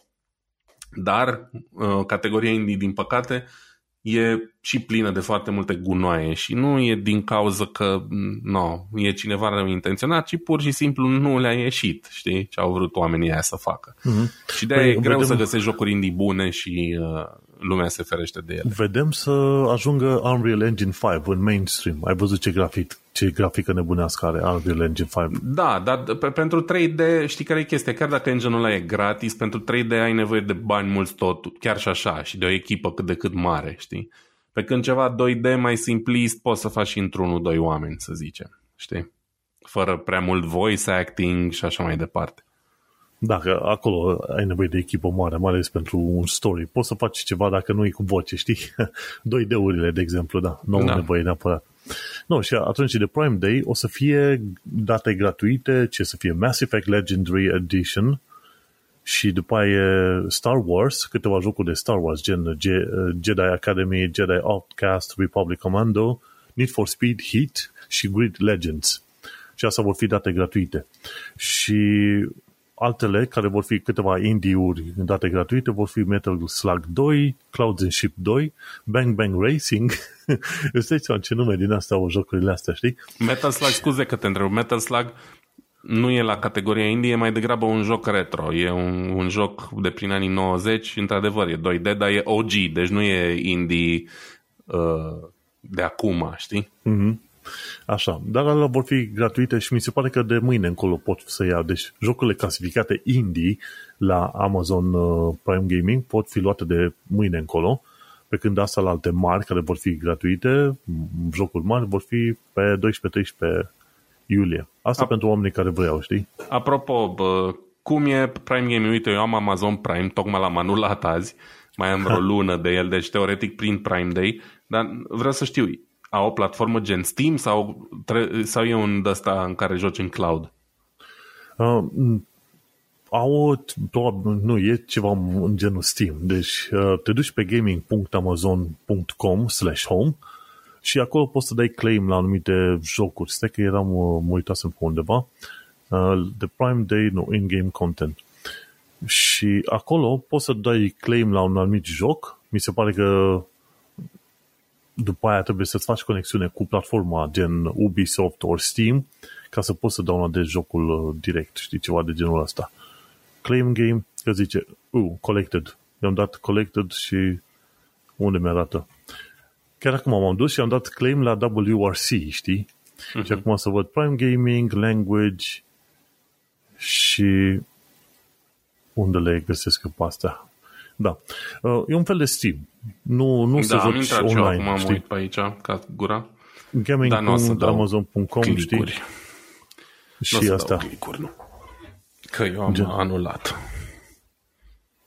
S2: Dar uh, categoria indie, din păcate, e și plină de foarte multe gunoaie și nu e din cauza că no, e cineva rău intenționat, ci pur și simplu nu le-a ieșit, știi, ce au vrut oamenii aia să facă. Mm-hmm. Și de păi, e greu vedem... să găsești jocuri indie bune și uh, lumea se ferește de ele.
S1: Vedem să ajungă Unreal Engine 5 în mainstream. Ai văzut ce grafic, ce grafică nebunească are Unreal Engine 5?
S2: Da, dar pe, pentru 3D, știi care e chestia? Chiar dacă engine-ul ăla e gratis, pentru 3D ai nevoie de bani mulți tot, chiar și așa, și de o echipă cât de cât mare, știi? Pe când ceva 2D mai simplist poți să faci și într-unul, doi oameni, să zicem, știi? Fără prea mult voice acting și așa mai departe.
S1: Dacă acolo ai nevoie de echipă mare, mai ales pentru un story, poți să faci ceva dacă nu e cu voce, știi? <laughs> 2D-urile, de exemplu, da, nu da. nevoie neapărat. Nu, și atunci de Prime Day o să fie date gratuite, ce să fie Mass Effect Legendary Edition și după aia Star Wars, câteva jocuri de Star Wars, gen Jedi Academy, Jedi Outcast, Republic Commando, Need for Speed, Heat și Grid Legends. Și asta vor fi date gratuite. Și altele, care vor fi câteva indie-uri date gratuite, vor fi Metal Slug 2, Clouds and Ship 2, Bang Bang Racing. <laughs> Îți dai ce nume din astea au jocurile astea, știi?
S2: Metal Slug, scuze că te întreb, Metal Slug nu e la categoria indie, e mai degrabă un joc retro. E un, un joc de prin anii 90, într-adevăr, e 2D, dar e OG, deci nu e indie uh, de acum, știi?
S1: Mm-hmm. Așa, dar alea vor fi gratuite și mi se pare că de mâine încolo pot să iau. Deci jocurile clasificate indie la Amazon uh, Prime Gaming pot fi luate de mâine încolo, pe când astea la alte mari care vor fi gratuite, jocuri mari, vor fi pe 12-13 iulie. Asta A- pentru oamenii care vreau, știi?
S2: Apropo, bă, cum e Prime Gaming? Uite, eu am Amazon Prime, tocmai l-am anulat azi, mai am vreo <laughs> lună de el, deci teoretic prin Prime Day, dar vreau să știu, au o platformă gen Steam sau, tre- sau e un de ăsta în care joci în cloud?
S1: Uh, au, nu, e ceva în genul Steam. Deci uh, te duci pe gaming.amazon.com slash home și acolo poți să dai claim la anumite jocuri. Stai că eram, uh, mă uitasem pe undeva. Uh, the Prime Day, nu, in-game content. Și acolo poți să dai claim la un anumit joc. Mi se pare că după aia trebuie să-ți faci conexiune cu platforma gen Ubisoft ori Steam ca să poți să downloadezi jocul uh, direct, știi, ceva de genul ăsta. Claim game, că zice, uh, collected. I-am dat collected și unde mi-arată? Chiar acum m-am dus și am dat claim la WRC, știi? Uh-huh. Și acum să văd Prime Gaming, Language și unde le găsesc pe astea. Da. Uh, e un fel de Steam. Nu, nu da, se
S2: am intrat online, acum știi? am uit pe aici, ca gura.
S1: Gaming.amazon.com, știi?
S2: Și nu asta. nu. Că eu am Gen. anulat.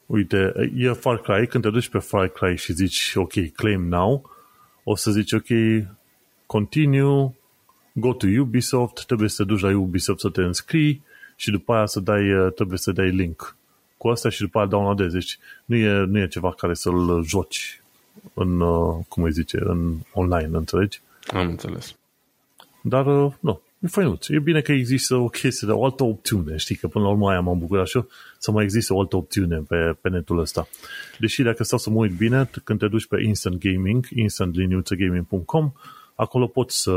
S1: Uite, e Far Cry, când te duci pe Far Cry și zici, ok, claim now, o să zici, ok, continue, go to Ubisoft, trebuie să te duci la Ubisoft să te înscrii și după aia să dai, trebuie să dai link cu asta și după aia downloadezi. Deci nu e, nu e ceva care să-l joci în, uh, cum îi zice, în online, înțelegi?
S2: Am înțeles.
S1: Dar, uh, nu, e fainuț. E bine că există o chestie, de o altă opțiune, știi, că până la urmă aia m-am bucurat și eu, să mai există o altă opțiune pe, pe netul ăsta. Deși dacă stau să mă uit bine, când te duci pe Instant Gaming, instantlinuțegaming.com, acolo poți să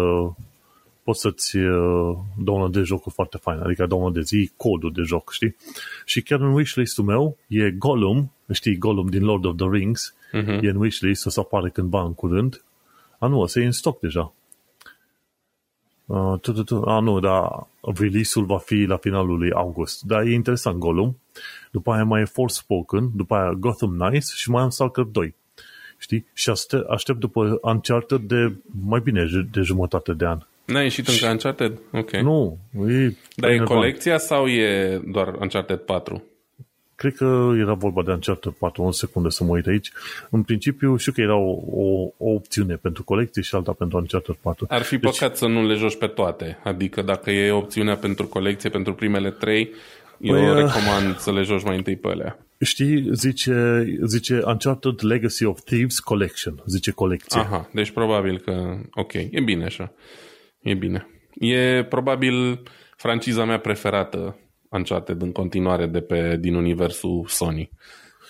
S1: poți să-ți uh, downloadezi jocul foarte fain, adică downloadezi codul de joc, știi? Și chiar în wishlist-ul meu e Gollum, știi, Gollum din Lord of the Rings, uh-huh. e în wishlist, o să apare cândva în curând. A, nu, o să e în stoc deja. Uh, tu, tu, tu. A, nu, dar release-ul va fi la finalul lui august. Dar e interesant Gollum. După aia mai e Forspoken, după aia Gotham Knights și mai am Stalker 2. Știi? Și aștept, aștept după Uncharted de mai bine de jumătate de an.
S2: N-a ieșit încă Uncharted? Ok.
S1: Nu. E
S2: Dar e colecția sau e doar Uncharted 4?
S1: Cred că era vorba de Uncharted 4, o secundă să mă uit aici. În principiu, știu că era o, o, o opțiune pentru colecție și alta pentru Uncharted 4.
S2: Ar fi deci... păcat să nu le joci pe toate. Adică dacă e opțiunea pentru colecție pentru primele trei, eu păi, uh, recomand să le joci mai întâi pe alea.
S1: Știi, zice, zice Uncharted Legacy of Thieves Collection, zice colecție.
S2: Aha, deci probabil că, ok, e bine așa. E bine. E probabil franciza mea preferată Uncharted în continuare de pe, din universul Sony.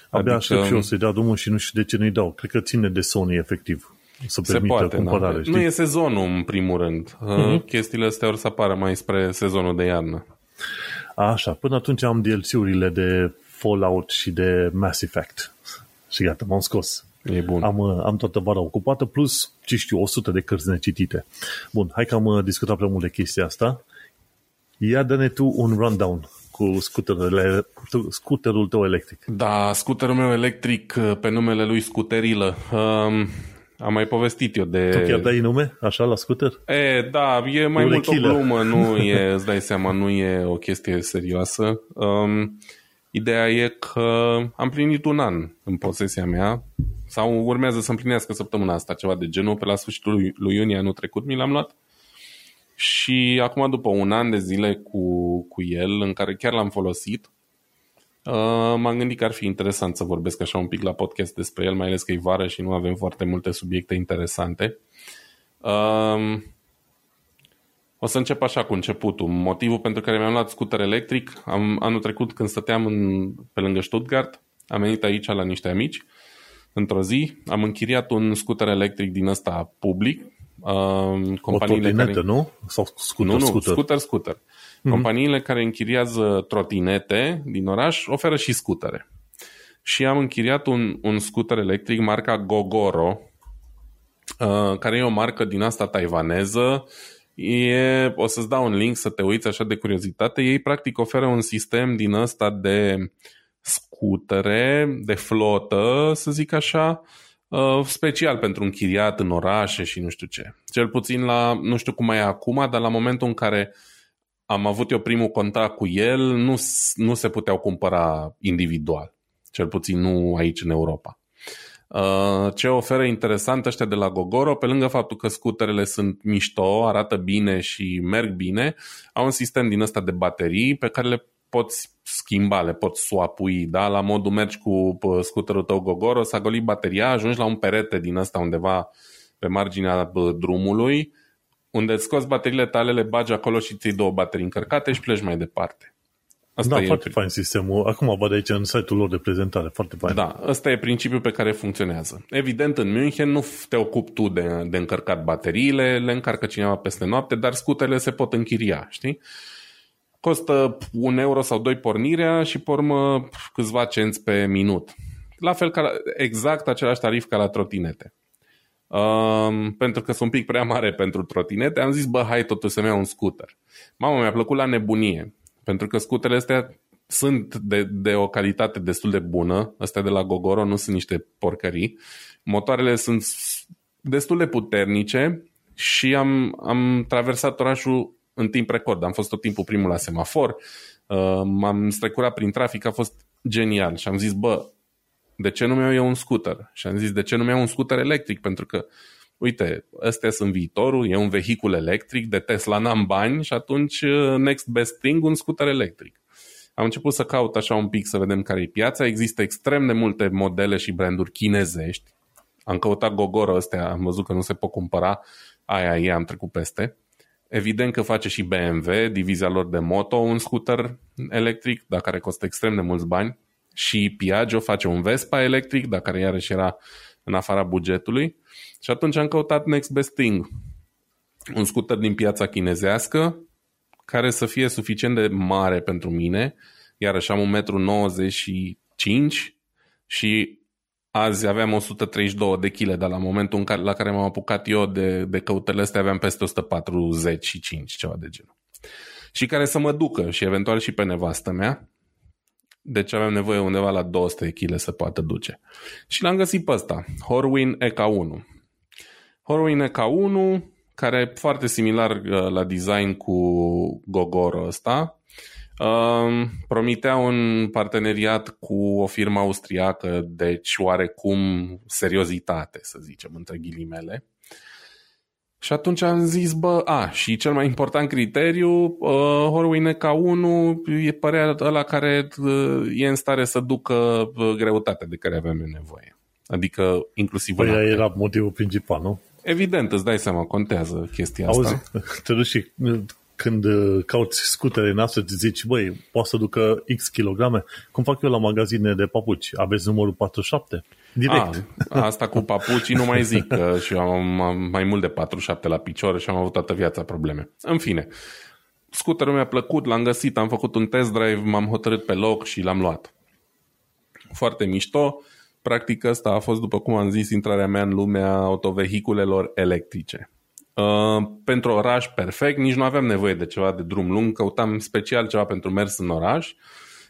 S1: Abia adică... aștept și eu să-i dau drumul și nu știu de ce nu-i dau. Cred că ține de Sony, efectiv. să
S2: Se
S1: permită
S2: poate,
S1: cumpărare.
S2: da.
S1: știi?
S2: Nu e sezonul, în primul rând. Uh-huh. Chestiile astea or să apară mai spre sezonul de iarnă.
S1: Așa, până atunci am DLC-urile de Fallout și de Mass Effect. Și gata, m-am scos.
S2: E bun.
S1: Am, uh, am toată vara ocupată, plus, ce știu, 100 de cărți necitite. Bun, hai că am uh, discutat prea mult de chestia asta. Ia dă-ne tu un rundown cu scuterele, tu- scuterul tău electric.
S2: Da, scuterul meu electric uh, pe numele lui Scuterilă. Um, am mai povestit eu de...
S1: Tu chiar dai nume, așa, la scuter?
S2: E, da, e mai
S1: Un
S2: mult o
S1: killer.
S2: glumă, nu <laughs> e, îți dai seama, nu e o chestie serioasă. Um, ideea e că am plinit un an în posesia mea, sau urmează să împlinească săptămâna asta ceva de genul, pe la sfârșitul lui, lui iunie anul trecut mi l-am luat. Și acum, după un an de zile cu, cu el, în care chiar l-am folosit, uh, m-am gândit că ar fi interesant să vorbesc așa un pic la podcast despre el, mai ales că e vară și nu avem foarte multe subiecte interesante. Um, o să încep așa cu începutul. Motivul pentru care mi-am luat scooter electric, am, anul trecut când stăteam în, pe lângă Stuttgart, am venit aici la niște amici, într-o zi, am închiriat un scooter electric din ăsta public. Um,
S1: O
S2: companiile
S1: trotinetă,
S2: care...
S1: nu? Sau scooter,
S2: Nu, nu,
S1: scooter.
S2: scooter, scooter. Mm-hmm. Companiile care închiriază trotinete din oraș oferă și scutere. Și am închiriat un, un scooter electric marca Gogoro, uh, care e o marcă din asta taiwaneză. E, o să-ți dau un link să te uiți așa de curiozitate. Ei practic oferă un sistem din ăsta de scutere, de flotă, să zic așa, uh, special pentru închiriat în orașe și nu știu ce. Cel puțin la, nu știu cum mai e acum, dar la momentul în care am avut eu primul contact cu el, nu, s- nu se puteau cumpăra individual. Cel puțin nu aici în Europa. Uh, Ce oferă interesant ăștia de la Gogoro, pe lângă faptul că scuterele sunt mișto, arată bine și merg bine, au un sistem din ăsta de baterii pe care le poți schimba, le poți swapui, da? La modul mergi cu pă, scuterul tău Gogoro, s-a golit bateria, ajungi la un perete din ăsta undeva pe marginea bă, drumului, unde îți scoți bateriile tale, le bagi acolo și ți două baterii încărcate și pleci mai departe. Asta
S1: Da,
S2: e
S1: foarte fain sistemul. Acum văd aici în site-ul lor de prezentare. Foarte fain.
S2: Da, ăsta e principiul pe care funcționează. Evident, în München nu te ocupi tu de, de încărcat bateriile, le încarcă cineva peste noapte, dar scuterele se pot închiria, știi? Costă un euro sau doi pornirea și pe urmă câțiva cenți pe minut. La fel ca la, exact același tarif ca la trotinete. Um, pentru că sunt un pic prea mare pentru trotinete, am zis, bă, hai totuși să-mi iau un scooter. Mamă, mi-a plăcut la nebunie, pentru că scuterele astea sunt de, de o calitate destul de bună, astea de la Gogoro nu sunt niște porcării, motoarele sunt s- destul de puternice și am, am traversat orașul în timp record, am fost tot timpul primul la semafor, uh, m-am strecurat prin trafic, a fost genial și am zis, bă, de ce nu mi-au eu un scooter? Și am zis, de ce nu mi-au un scooter electric? Pentru că, uite, ăstea sunt viitorul, e un vehicul electric, de Tesla n-am bani și atunci uh, next best thing, un scooter electric. Am început să caut așa un pic să vedem care e piața. Există extrem de multe modele și branduri chinezești. Am căutat Gogoro ăstea, am văzut că nu se pot cumpăra. Aia e, am trecut peste. Evident că face și BMW, divizia lor de moto, un scooter electric, dar care costă extrem de mulți bani. Și Piaggio face un Vespa electric, dar care iarăși era în afara bugetului. Și atunci am căutat Next Best Thing. Un scooter din piața chinezească, care să fie suficient de mare pentru mine, iarăși am 1,95 m și azi aveam 132 de kg, dar la momentul în care, la care m-am apucat eu de, de căutările astea aveam peste 145, ceva de genul. Și care să mă ducă și eventual și pe nevastă mea. Deci aveam nevoie undeva la 200 kg să poată duce. Și l-am găsit pe ăsta, Horwin EK1. Horwin EK1, care e foarte similar uh, la design cu Gogoro ăsta, um, promitea un parteneriat cu o firmă austriacă, deci oarecum seriozitate, să zicem, între ghilimele. Și atunci am zis, bă, a, și cel mai important criteriu, uh, Horwin K1 e părea ăla care uh, e în stare să ducă uh, greutatea de care avem eu nevoie. Adică inclusiv
S1: Păi
S2: în
S1: aia
S2: apă.
S1: era motivul principal, nu?
S2: Evident, îți dai seama, contează chestia
S1: Auzi,
S2: asta. <laughs>
S1: te duci și când uh, cauți scutere noastre, îți zici, băi, poate să ducă X kilograme? Cum fac eu la magazine de papuci? Aveți numărul 47? Direct.
S2: A, asta cu papucii nu mai zic, că și eu am, am mai mult de 47 la picioare și am avut toată viața probleme. În fine, scuterul mi-a plăcut, l-am găsit, am făcut un test drive, m-am hotărât pe loc și l-am luat. Foarte mișto. Practic asta a fost, după cum am zis, intrarea mea în lumea autovehiculelor electrice. Uh, pentru oraș perfect, nici nu aveam nevoie de ceva de drum lung, căutam special ceva pentru mers în oraș,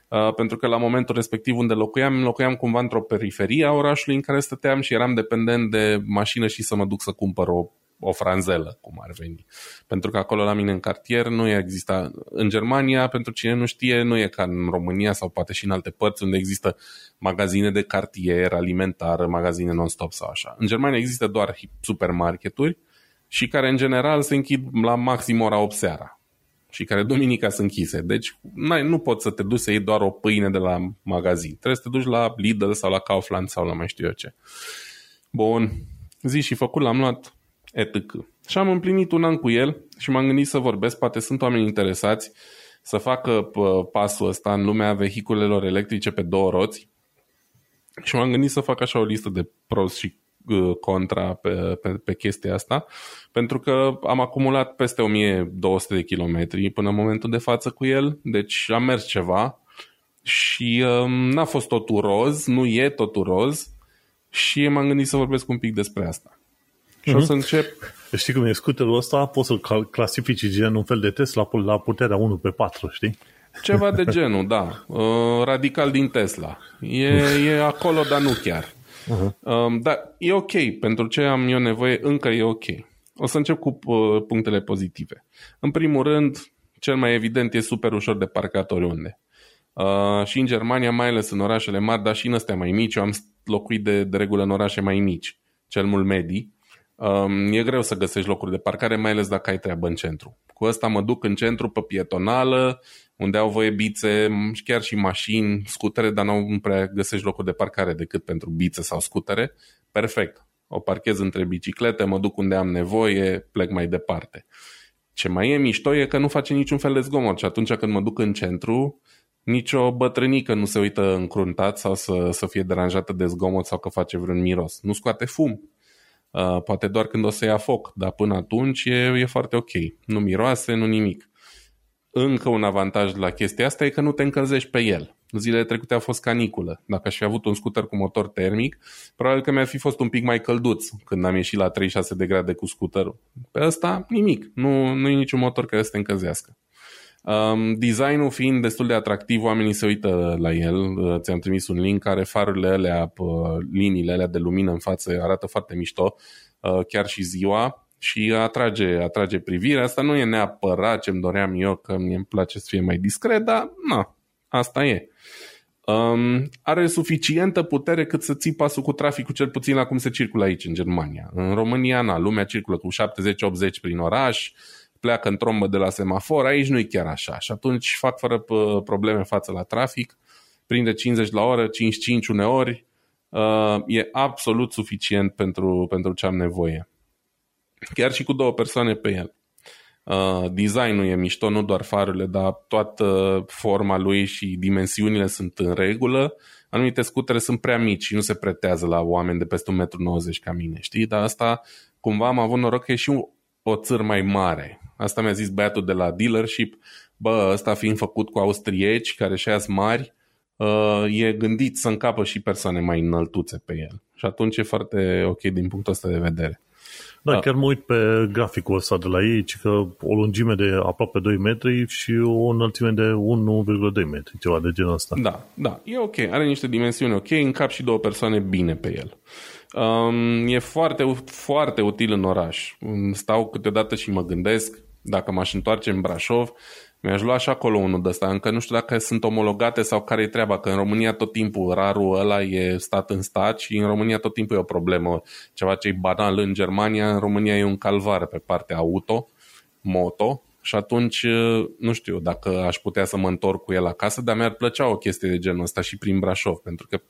S2: uh, pentru că la momentul respectiv unde locuiam, locuiam cumva într-o periferie a orașului în care stăteam și eram dependent de mașină și să mă duc să cumpăr o o franzelă, cum ar veni. Pentru că acolo la mine în cartier nu exista. În Germania, pentru cine nu știe, nu e ca în România sau poate și în alte părți unde există magazine de cartier, alimentar, magazine non-stop sau așa. În Germania există doar supermarketuri și care în general se închid la maxim ora 8 seara și care duminica sunt închise. Deci nu poți să te duci să iei doar o pâine de la magazin. Trebuie să te duci la Lidl sau la Kaufland sau la mai știu eu ce. Bun, zi și făcut, l-am luat etc. Și am împlinit un an cu el și m-am gândit să vorbesc, poate sunt oameni interesați să facă pasul ăsta în lumea vehiculelor electrice pe două roți și m-am gândit să fac așa o listă de pros și uh, contra pe, pe, pe chestia asta, pentru că am acumulat peste 1200 de kilometri până în momentul de față cu el, deci am mers ceva și um, n-a fost totul roz, nu e totul roz și m-am gândit să vorbesc un pic despre asta. Și mm-hmm. o să mhm. încep...
S1: Știi cum e scuterul ăsta? Poți să-l clasifici gen un fel de Tesla la puterea 1 pe 4, știi?
S2: Ceva de genul, da. Uh, radical din Tesla. E, e acolo, dar nu chiar. Uh-huh. Uh, dar e ok. Pentru ce am eu nevoie, încă e ok. O să încep cu uh, punctele pozitive. În primul rând, cel mai evident e super ușor de parcat oriunde. Uh, și în Germania, mai ales în orașele mari, dar și în astea mai mici, eu am locuit de, de regulă în orașe mai mici, cel mult medii, Um, e greu să găsești locuri de parcare, mai ales dacă ai treabă în centru. Cu asta mă duc în centru pe pietonală, unde au voie bițe, chiar și mașini, scutere, dar nu prea găsești locuri de parcare decât pentru bițe sau scutere. Perfect. O parchez între biciclete, mă duc unde am nevoie, plec mai departe. Ce mai e mișto e că nu face niciun fel de zgomot și atunci când mă duc în centru, nicio bătrânică nu se uită încruntat sau să, să fie deranjată de zgomot sau că face vreun miros. Nu scoate fum. Uh, poate doar când o să ia foc, dar până atunci e, e foarte ok. Nu miroase, nu nimic. Încă un avantaj la chestia asta e că nu te încălzești pe el. Zilele trecute a fost caniculă. Dacă aș fi avut un scooter cu motor termic, probabil că mi-ar fi fost un pic mai călduț când am ieșit la 36 de grade cu scooterul. Pe ăsta, nimic. Nu, nu e niciun motor care să te încălzească. Um, designul fiind destul de atractiv, oamenii se uită la el. Uh, ți-am trimis un link care farurile alea, uh, liniile alea de lumină în față arată foarte mișto, uh, chiar și ziua și atrage, atrage privirea. Asta nu e neapărat ce-mi doream eu, că mi îmi place să fie mai discret, dar na, asta e. Um, are suficientă putere cât să ții pasul cu traficul, cel puțin la cum se circulă aici în Germania. În România, na, lumea circulă cu 70-80 prin oraș, pleacă în trombă de la semafor, aici nu e chiar așa. Și atunci fac fără probleme față la trafic, prinde 50 la oră, 55 uneori, uh, e absolut suficient pentru, pentru ce am nevoie. Chiar și cu două persoane pe el. Uh, designul e mișto, nu doar farurile, dar toată forma lui și dimensiunile sunt în regulă. Anumite scutere sunt prea mici și nu se pretează la oameni de peste 1,90 m ca mine, știi? Dar asta cumva am avut noroc că e și o țăr mai mare. Asta mi-a zis băiatul de la dealership. Bă, ăsta fiind făcut cu austrieci care și mari, uh, e gândit să încapă și persoane mai înăltuțe pe el. Și atunci e foarte ok din punctul ăsta de vedere.
S1: Da, da, chiar mă uit pe graficul ăsta de la ei, că o lungime de aproape 2 metri și o înălțime de 1,2 metri, ceva de genul ăsta.
S2: Da, da, e ok, are niște dimensiuni ok, încap și două persoane bine pe el. Um, e foarte, foarte util în oraș. Stau câteodată și mă gândesc, dacă m-aș întoarce în Brașov, mi-aș lua și acolo unul de ăsta. Încă nu știu dacă sunt omologate sau care e treaba, că în România tot timpul rarul ăla e stat în stat și în România tot timpul e o problemă. Ceva ce e banal în Germania, în România e un calvar pe partea auto, moto, și atunci nu știu dacă aș putea să mă întorc cu el acasă, dar mi-ar plăcea o chestie de genul ăsta și prin Brașov, pentru că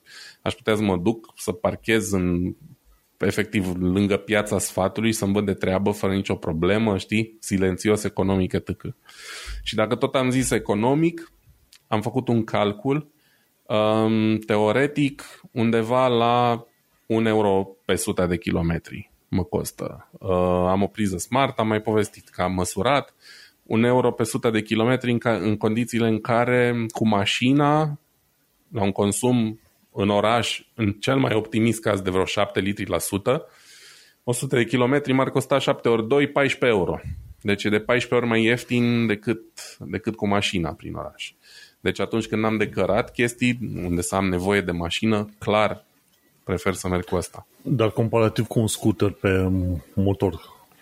S2: aș putea să mă duc să parchez în efectiv lângă piața sfatului să-mi văd de treabă fără nicio problemă, știi? Silențios, economic, etc. Și dacă tot am zis economic, am făcut un calcul um, teoretic undeva la un euro pe suta de kilometri mă costă. Uh, am o priză smart, am mai povestit că am măsurat un euro pe sută de kilometri în, ca, în condițiile în care cu mașina la un consum în oraș, în cel mai optimist caz de vreo 7 litri la sută, 100 de kilometri m-ar costa 7 ori 2, 14 euro. Deci e de 14 ori mai ieftin decât, decât cu mașina prin oraș. Deci atunci când am decărat chestii unde să am nevoie de mașină, clar prefer să merg cu asta.
S1: Dar comparativ cu un scooter pe motor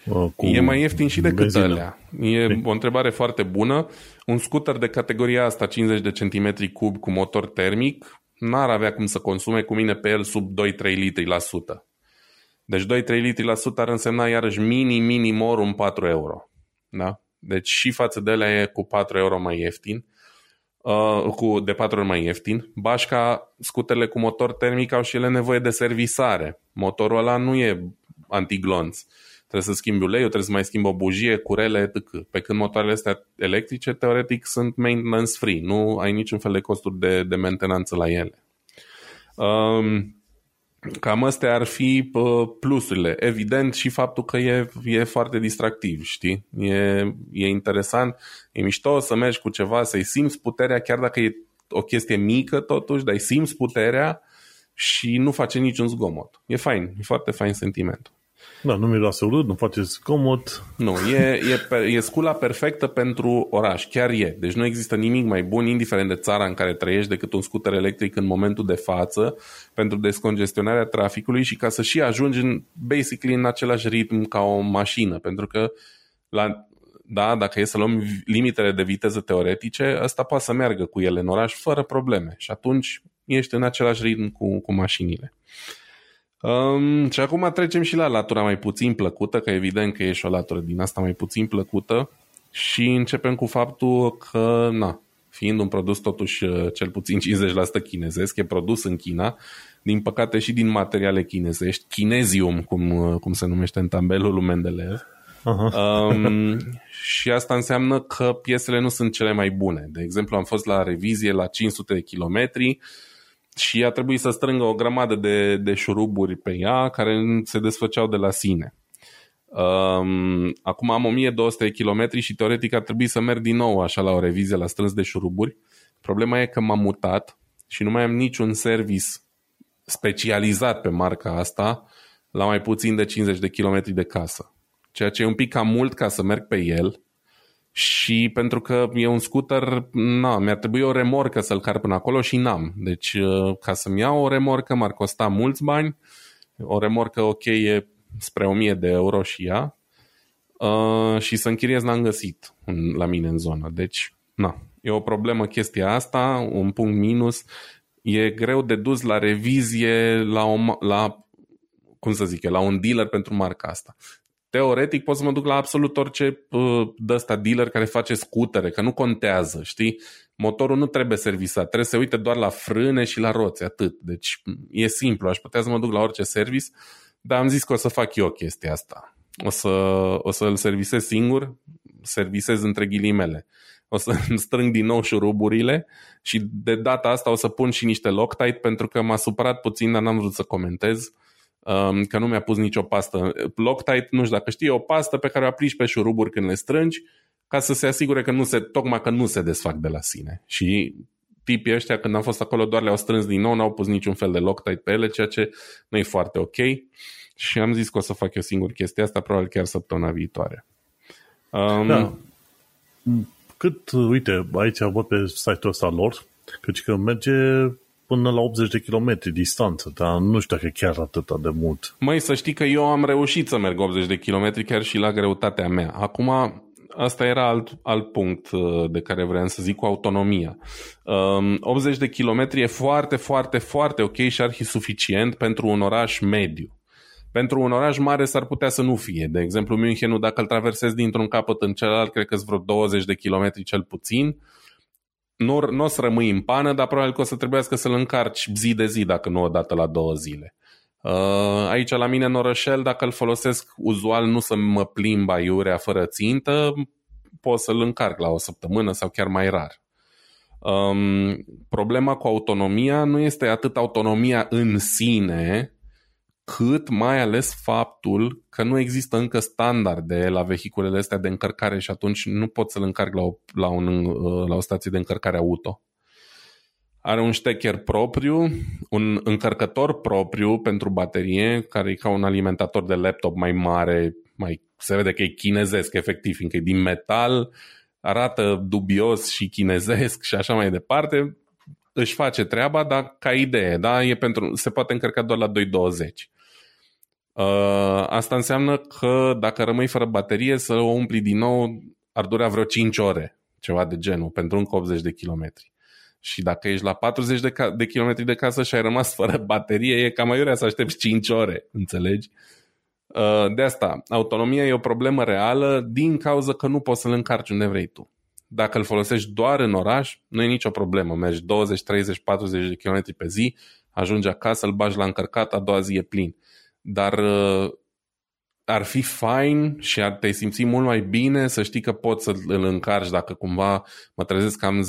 S1: uh, cu
S2: E mai ieftin și decât benzină. alea. E o întrebare foarte bună. Un scooter de categoria asta, 50 de centimetri cub cu motor termic, n-ar avea cum să consume cu mine pe el sub 2-3 litri la sută. Deci 2-3 litri la sută ar însemna iarăși mini, mini morum 4 euro. Da? Deci și față de ele e cu 4 euro mai ieftin uh, cu, de patru ori mai ieftin. Bașca, scuterele cu motor termic au și ele nevoie de servisare. Motorul ăla nu e antiglonț. Trebuie să schimbi uleiul, trebuie să mai schimbi o bujie, curele, etc. Pe când motoarele astea electrice, teoretic, sunt maintenance free. Nu ai niciun fel de costuri de, de mentenanță la ele. Um, Cam astea ar fi plusurile. Evident și faptul că e, e foarte distractiv, știi? E, e interesant, e mișto să mergi cu ceva, să-i simți puterea, chiar dacă e o chestie mică totuși, dar îi simți puterea și nu face niciun zgomot. E fain, e foarte fain sentimentul.
S1: Da, nu miroase urât, nu face zgomot.
S2: Nu, e, e, e scula perfectă pentru oraș, chiar e. Deci nu există nimic mai bun, indiferent de țara în care trăiești, decât un scooter electric în momentul de față pentru descongestionarea traficului și ca să și ajungi în, basically în același ritm ca o mașină. Pentru că la, da, dacă e să luăm limitele de viteză teoretice, ăsta poate să meargă cu ele în oraș fără probleme și atunci ești în același ritm cu, cu mașinile. Um, și acum trecem și la latura mai puțin plăcută, că evident că e și o latură din asta mai puțin plăcută și începem cu faptul că, na, fiind un produs totuși uh, cel puțin 50% chinezesc, e produs în China, din păcate și din materiale chinezești, Kinezium, cum, uh, cum se numește în tabelul lui Mendeleev, Uh-huh. Um, și asta înseamnă că piesele nu sunt cele mai bune. De exemplu, am fost la revizie la 500 de kilometri, și a trebuit să strângă o grămadă de, de șuruburi pe ea care se desfăceau de la sine. Um, acum am 1200 km și teoretic ar trebui să merg din nou așa la o revizie la strâns de șuruburi. Problema e că m-am mutat și nu mai am niciun service specializat pe marca asta la mai puțin de 50 de km de casă. Ceea ce e un pic cam mult ca să merg pe el și pentru că e un scooter, na, mi-ar trebui o remorcă să-l car până acolo și n-am. Deci uh, ca să-mi iau o remorcă m-ar costa mulți bani. O remorcă ok e spre 1000 de euro și ea. Uh, și să închiriez n-am găsit la mine în zonă. Deci, na, e o problemă chestia asta, un punct minus. E greu de dus la revizie la, o, la cum să zic eu, la un dealer pentru marca asta teoretic pot să mă duc la absolut orice uh, de ăsta dealer care face scutere, că nu contează, știi? Motorul nu trebuie servisat, trebuie să uite doar la frâne și la roți, atât. Deci e simplu, aș putea să mă duc la orice service, dar am zis că o să fac eu chestia asta. O, să, o să-l servisez singur, servisez între ghilimele. O să strâng din nou șuruburile și de data asta o să pun și niște Loctite pentru că m-a supărat puțin, dar n-am vrut să comentez um, că nu mi-a pus nicio pastă. Loctite, nu știu dacă știi, e o pastă pe care o aplici pe șuruburi când le strângi ca să se asigure că nu se, tocmai că nu se desfac de la sine. Și tipii ăștia, când am fost acolo, doar le-au strâns din nou, n-au pus niciun fel de Loctite pe ele, ceea ce nu e foarte ok. Și am zis că o să fac eu singur chestia asta, probabil chiar săptămâna viitoare.
S1: Um, da. Cât, uite, aici văd pe site-ul ăsta lor, căci că merge până la 80 de kilometri distanță, dar nu știu dacă e chiar atât de mult.
S2: Mai să știi că eu am reușit să merg 80 de kilometri chiar și la greutatea mea. Acum, asta era alt, alt punct uh, de care vreau să zic cu autonomia. 80 um, de kilometri e foarte, foarte, foarte ok și ar fi suficient pentru un oraș mediu. Pentru un oraș mare s-ar putea să nu fie. De exemplu, Münchenul, dacă îl traversezi dintr-un capăt în celălalt, cred că sunt vreo 20 de kilometri cel puțin nu, nu o să rămâi în pană, dar probabil că o să trebuiască să-l încarci zi de zi, dacă nu o dată la două zile. Uh, aici la mine în orășel, dacă îl folosesc uzual nu să mă plimb aiurea fără țintă, pot să-l încarc la o săptămână sau chiar mai rar. Um, problema cu autonomia nu este atât autonomia în sine, cât mai ales faptul că nu există încă standarde la vehiculele astea de încărcare și atunci nu pot să-l încarc la o, la, un, uh, la o stație de încărcare auto. Are un ștecher propriu, un încărcător propriu pentru baterie, care e ca un alimentator de laptop mai mare, mai se vede că e chinezesc efectiv, fiindcă e din metal, arată dubios și chinezesc și așa mai departe, își face treaba, dar ca idee, da? e pentru, se poate încărca doar la 220. Uh, asta înseamnă că dacă rămâi fără baterie, să o umpli din nou ar dura vreo 5 ore, ceva de genul, pentru încă 80 de kilometri. Și dacă ești la 40 de, ca- de kilometri de casă și ai rămas <laughs> fără baterie, e cam aiurea să aștepți 5 ore, înțelegi? Uh, de asta, autonomia e o problemă reală din cauza că nu poți să-l încarci unde vrei tu. Dacă îl folosești doar în oraș, nu e nicio problemă. Mergi 20, 30, 40 de kilometri pe zi, ajungi acasă, îl bagi la încărcat, a doua zi e plin dar uh, ar fi fain și ar te simți mult mai bine să știi că poți să îl încarci dacă cumva mă trezesc că am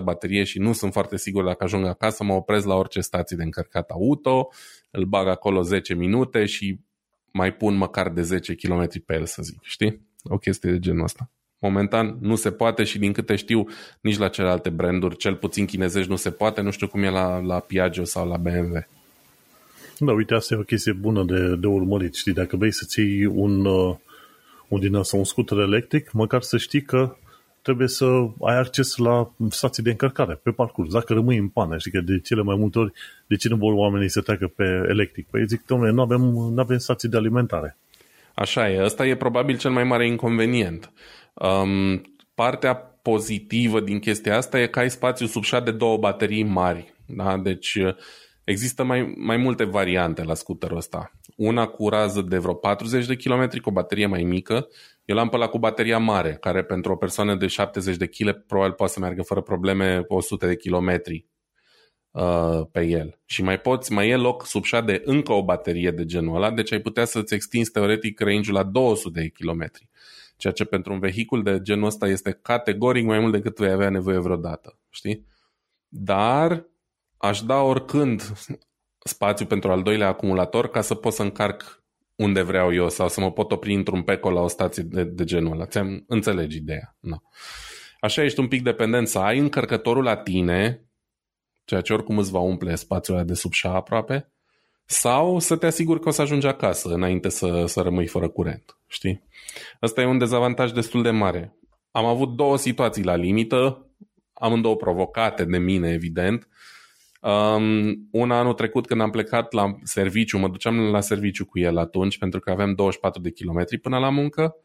S2: 10% baterie și nu sunt foarte sigur dacă ajung acasă, mă opresc la orice stație de încărcat auto, îl bag acolo 10 minute și mai pun măcar de 10 km pe el, să zic, știi? O chestie de genul ăsta. Momentan nu se poate și din câte știu nici la celelalte branduri, cel puțin chinezești nu se poate, nu știu cum e la, la Piaggio sau la BMW.
S1: Da, uite, asta e o chestie bună de, de urmărit, știi, dacă vrei să-ți iei un, uh, un din asta, un scooter electric, măcar să știi că trebuie să ai acces la stații de încărcare pe parcurs. Dacă rămâi în pană, știi că de cele mai multe ori, de ce nu vor oamenii să treacă pe electric? Păi zic, domnule, nu avem, nu avem stații de alimentare.
S2: Așa e, ăsta e probabil cel mai mare inconvenient. Um, partea pozitivă din chestia asta e că ai spațiu sub de două baterii mari. Da? Deci Există mai, mai multe variante la scooterul ăsta. Una cu rază de vreo 40 de km cu o baterie mai mică. Eu l-am pe la cu bateria mare, care pentru o persoană de 70 de kg probabil poate să meargă fără probleme 100 de kilometri uh, pe el. Și mai poți, mai e loc sub de încă o baterie de genul ăla, deci ai putea să-ți extinzi teoretic range-ul la 200 de kilometri. Ceea ce pentru un vehicul de genul ăsta este categoric mai mult decât vei avea nevoie vreodată. Știi? Dar aș da oricând spațiu pentru al doilea acumulator ca să pot să încarc unde vreau eu sau să mă pot opri într-un peco la o stație de, de genul ăla. Ți-am înțelegi ideea. No. Așa ești un pic dependent să ai încărcătorul la tine, ceea ce oricum îți va umple spațiul de sub șa aproape, sau să te asiguri că o să ajungi acasă înainte să, să rămâi fără curent. Știi? Asta e un dezavantaj destul de mare. Am avut două situații la limită, amândouă provocate de mine, evident, Um, un anul trecut când am plecat la serviciu, mă duceam la serviciu cu el atunci pentru că aveam 24 de kilometri până la muncă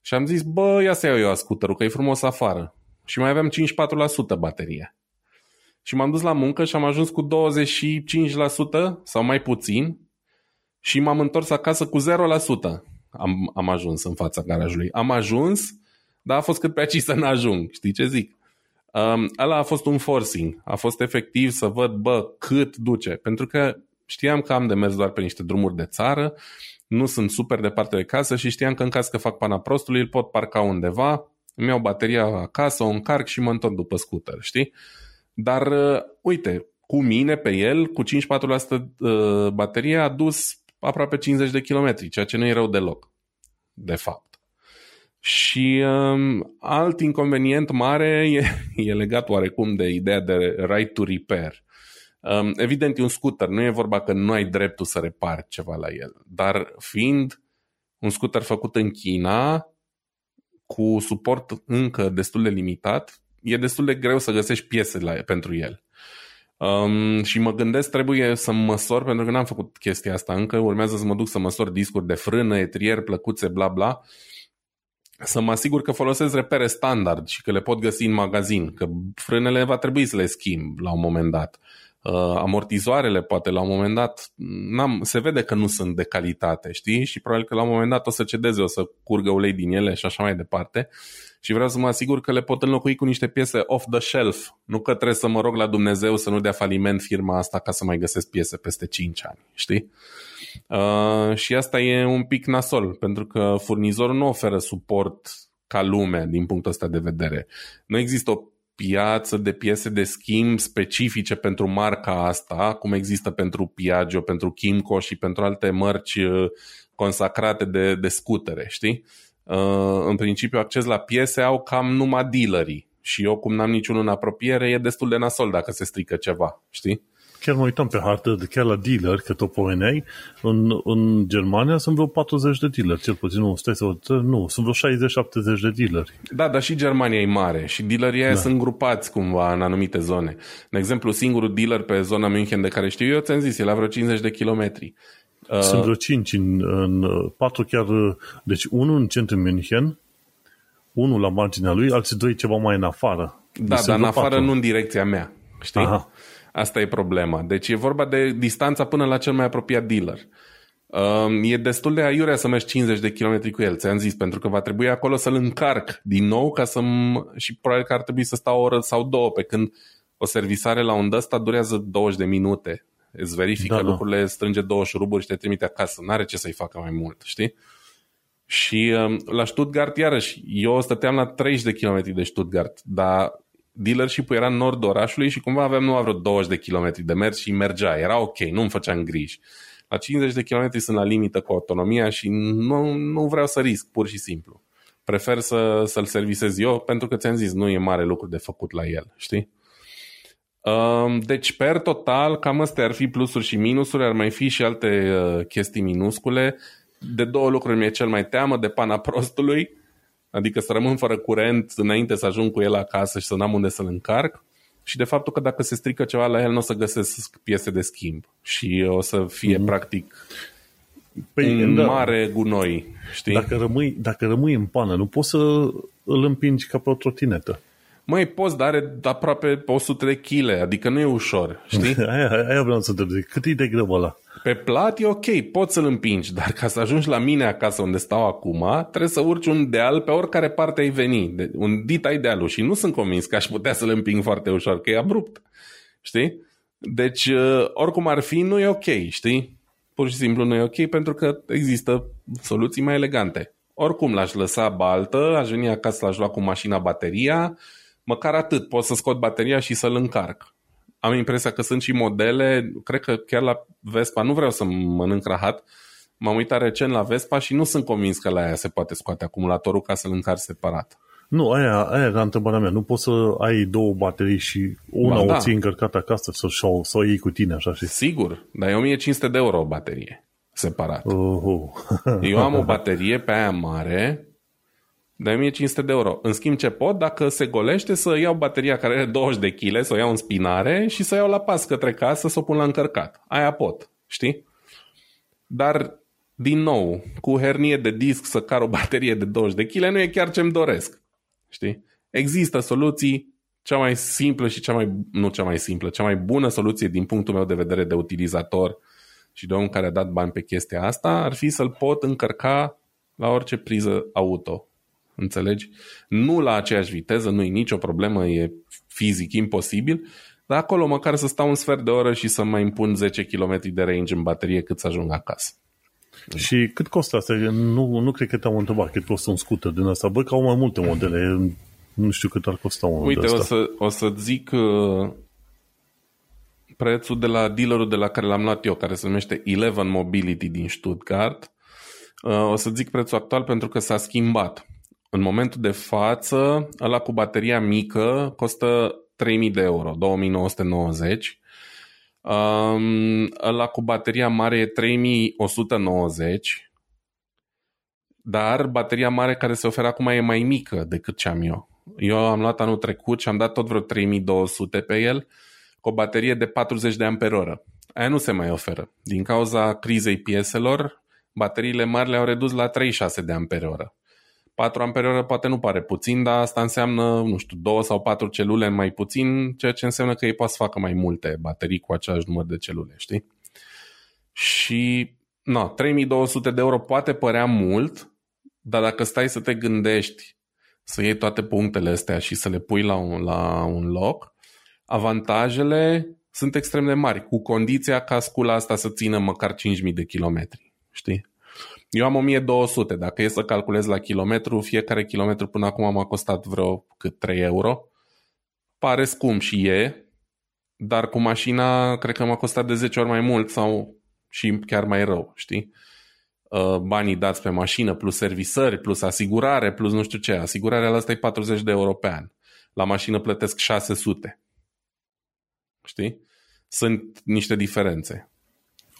S2: și am zis, bă, ia să iau eu scuterul, că e frumos afară. Și mai aveam 54% baterie. Și m-am dus la muncă și am ajuns cu 25% sau mai puțin și m-am întors acasă cu 0%. Am, am ajuns în fața garajului. Am ajuns, dar a fost cât pe aici să n-ajung. Știi ce zic? Um, ăla a fost un forcing. A fost efectiv să văd, bă, cât duce. Pentru că știam că am de mers doar pe niște drumuri de țară, nu sunt super departe de casă și știam că în caz că fac pana prostului, îl pot parca undeva, îmi iau bateria acasă, o încarc și mă întorc după scooter, știi? Dar, uh, uite, cu mine pe el, cu 54% uh, baterie, a dus aproape 50 de kilometri, ceea ce nu e rău deloc, de fapt. Și um, alt inconvenient mare <laughs> e, e legat oarecum de ideea de right to repair. Um, evident, e un scooter, nu e vorba că nu ai dreptul să repari ceva la el, dar fiind un scooter făcut în China, cu suport încă destul de limitat, e destul de greu să găsești piese la, pentru el. Um, și mă gândesc, trebuie să măsor, pentru că n-am făcut chestia asta încă, urmează să mă duc să măsor discuri de frână, etrier, plăcuțe, bla bla, să mă asigur că folosesc repere standard și că le pot găsi în magazin, că frânele va trebui să le schimb la un moment dat. uh, amortizoarele poate la un moment dat, n-am, se vede că nu sunt de calitate, știi? Și probabil că la un moment dat o să cedeze, o să curgă ulei din ele și așa mai departe. Și vreau să mă asigur că le pot înlocui cu niște piese off the shelf. Nu că trebuie să mă rog la Dumnezeu să nu dea faliment firma asta ca să mai găsesc piese peste 5 ani, știi? Uh, și asta e un pic nasol, pentru că furnizorul nu oferă suport ca lume din punctul ăsta de vedere. Nu există o piață de piese de schimb specifice pentru marca asta, cum există pentru Piaggio, pentru Kimco și pentru alte mărci uh, consacrate de, de scutere, știi? Uh, în principiu, acces la piese au cam numai dealerii și eu, cum n-am niciunul în apropiere, e destul de nasol dacă se strică ceva, știi?
S1: Chiar mă uitam pe hartă, de chiar la dealer, că tot pomeneai, în, în Germania sunt vreo 40 de dealeri, cel puțin nu, stai să nu, sunt vreo 60-70 de dealeri.
S2: Da, dar și Germania e mare și dealerii da. sunt grupați cumva în anumite zone. De exemplu, singurul dealer pe zona München de care știu eu, ți-am zis, e la vreo 50 de kilometri.
S1: Uh, sunt vreo 5 în, în 4 chiar, deci unul în centru München, unul la marginea lui, alții doi ceva mai în afară.
S2: Da, deci dar în afară, 4. nu în direcția mea. Știi? Aha. Asta e problema. Deci e vorba de distanța până la cel mai apropiat dealer. Um, e destul de aiurea să mergi 50 de km cu el, ți-am zis, pentru că va trebui acolo să-l încarc din nou ca să și probabil că ar trebui să stau o oră sau două, pe când o servisare la un ăsta durează 20 de minute. Îți verifică da, da. lucrurile, da. strânge două șuruburi și te trimite acasă. N-are ce să-i facă mai mult, știi? Și um, la Stuttgart, iarăși, eu stăteam la 30 de km de Stuttgart, dar dealership-ul era în nordul orașului și cumva aveam numai vreo 20 de kilometri de mers și mergea. Era ok, nu-mi făceam griji. La 50 de kilometri sunt la limită cu autonomia și nu, nu vreau să risc, pur și simplu. Prefer să, să-l servisez eu pentru că ți-am zis, nu e mare lucru de făcut la el, știi? Um, deci, per total, cam astea ar fi plusuri și minusuri, ar mai fi și alte uh, chestii minuscule. De două lucruri mi-e cel mai teamă, de pana prostului, Adică să rămân fără curent înainte să ajung cu el acasă și să n-am unde să-l încarc și de faptul că dacă se strică ceva la el nu o să găsesc piese de schimb și o să fie mm-hmm. practic păi, un da. mare gunoi. Știi?
S1: Dacă rămâi, dacă rămâi în pană, nu poți să îl împingi ca pe o trotinetă.
S2: Măi, poți, dar are aproape 100 de kg, adică nu e ușor, știi? <laughs>
S1: aia, aia vreau să te zic. Cât e de greu ăla?
S2: Pe plat e ok, poți să-l împingi, dar ca să ajungi la mine acasă unde stau acum, trebuie să urci un deal pe oricare parte ai veni. De, un dit ai dealul și nu sunt convins că aș putea să-l împing foarte ușor, că e abrupt. Știi? Deci, uh, oricum ar fi, nu e ok, știi? Pur și simplu nu e ok pentru că există soluții mai elegante. Oricum l-aș lăsa baltă, aș veni acasă, l-aș lua cu mașina bateria, măcar atât, pot să scot bateria și să-l încarc am impresia că sunt și modele, cred că chiar la Vespa, nu vreau să mănânc rahat, m-am uitat recent la Vespa și nu sunt convins că la aia se poate scoate acumulatorul ca să-l încarci separat.
S1: Nu, aia, aia era întrebarea mea. Nu poți să ai două baterii și una ba, o da. ții încărcată acasă să, să, să o iei cu tine, așa și...
S2: Sigur, dar e 1500 de euro o baterie separat.
S1: Uh-huh.
S2: Eu am o <laughs> baterie pe aia mare de 1500 de euro. În schimb, ce pot, dacă se golește, să iau bateria care are 20 de kg, să o iau în spinare și să iau la pas către casă, să o pun la încărcat. Aia pot, știi? Dar, din nou, cu hernie de disc să car o baterie de 20 de kg nu e chiar ce-mi doresc. Știi? Există soluții, cea mai simplă și cea mai, nu cea mai simplă, cea mai bună soluție din punctul meu de vedere de utilizator și de om care a dat bani pe chestia asta ar fi să-l pot încărca la orice priză auto înțelegi? Nu la aceeași viteză, nu e nicio problemă, e fizic imposibil, dar acolo măcar să stau un sfert de oră și să mai impun 10 km de range în baterie cât să ajung acasă.
S1: Și cât costă asta? Nu, nu cred că te-am întrebat cât costă un scooter din asta. Bă, că au mai multe modele. Nu știu cât ar costa unul
S2: Uite, o să, o să zic uh, prețul de la dealerul de la care l-am luat eu, care se numește Eleven Mobility din Stuttgart. Uh, o să zic prețul actual pentru că s-a schimbat. În momentul de față, ăla cu bateria mică costă 3000 de euro, 2990. Um, ăla cu bateria mare e 3190. Dar bateria mare care se oferă acum e mai mică decât ce am eu. Eu am luat anul trecut și am dat tot vreo 3200 pe el cu o baterie de 40 de amperoră. Aia nu se mai oferă. Din cauza crizei pieselor, bateriile mari le-au redus la 36 de amperoră 4 ampere poate nu pare puțin, dar asta înseamnă, nu știu, 2 sau 4 celule mai puțin, ceea ce înseamnă că ei poate să facă mai multe baterii cu același număr de celule, știi? Și, no, 3200 de euro poate părea mult, dar dacă stai să te gândești să iei toate punctele astea și să le pui la un, la un loc, avantajele sunt extrem de mari, cu condiția ca scula asta să țină măcar 5.000 de kilometri, știi? Eu am 1200, dacă e să calculez la kilometru, fiecare kilometru până acum m-a costat vreo cât 3 euro. Pare scump și e, dar cu mașina cred că m-a costat de 10 ori mai mult sau și chiar mai rău, știi? Uh, banii dați pe mașină, plus servisări, plus asigurare, plus nu știu ce. Asigurarea la asta e 40 de euro pe an. La mașină plătesc 600. Știi? Sunt niște diferențe.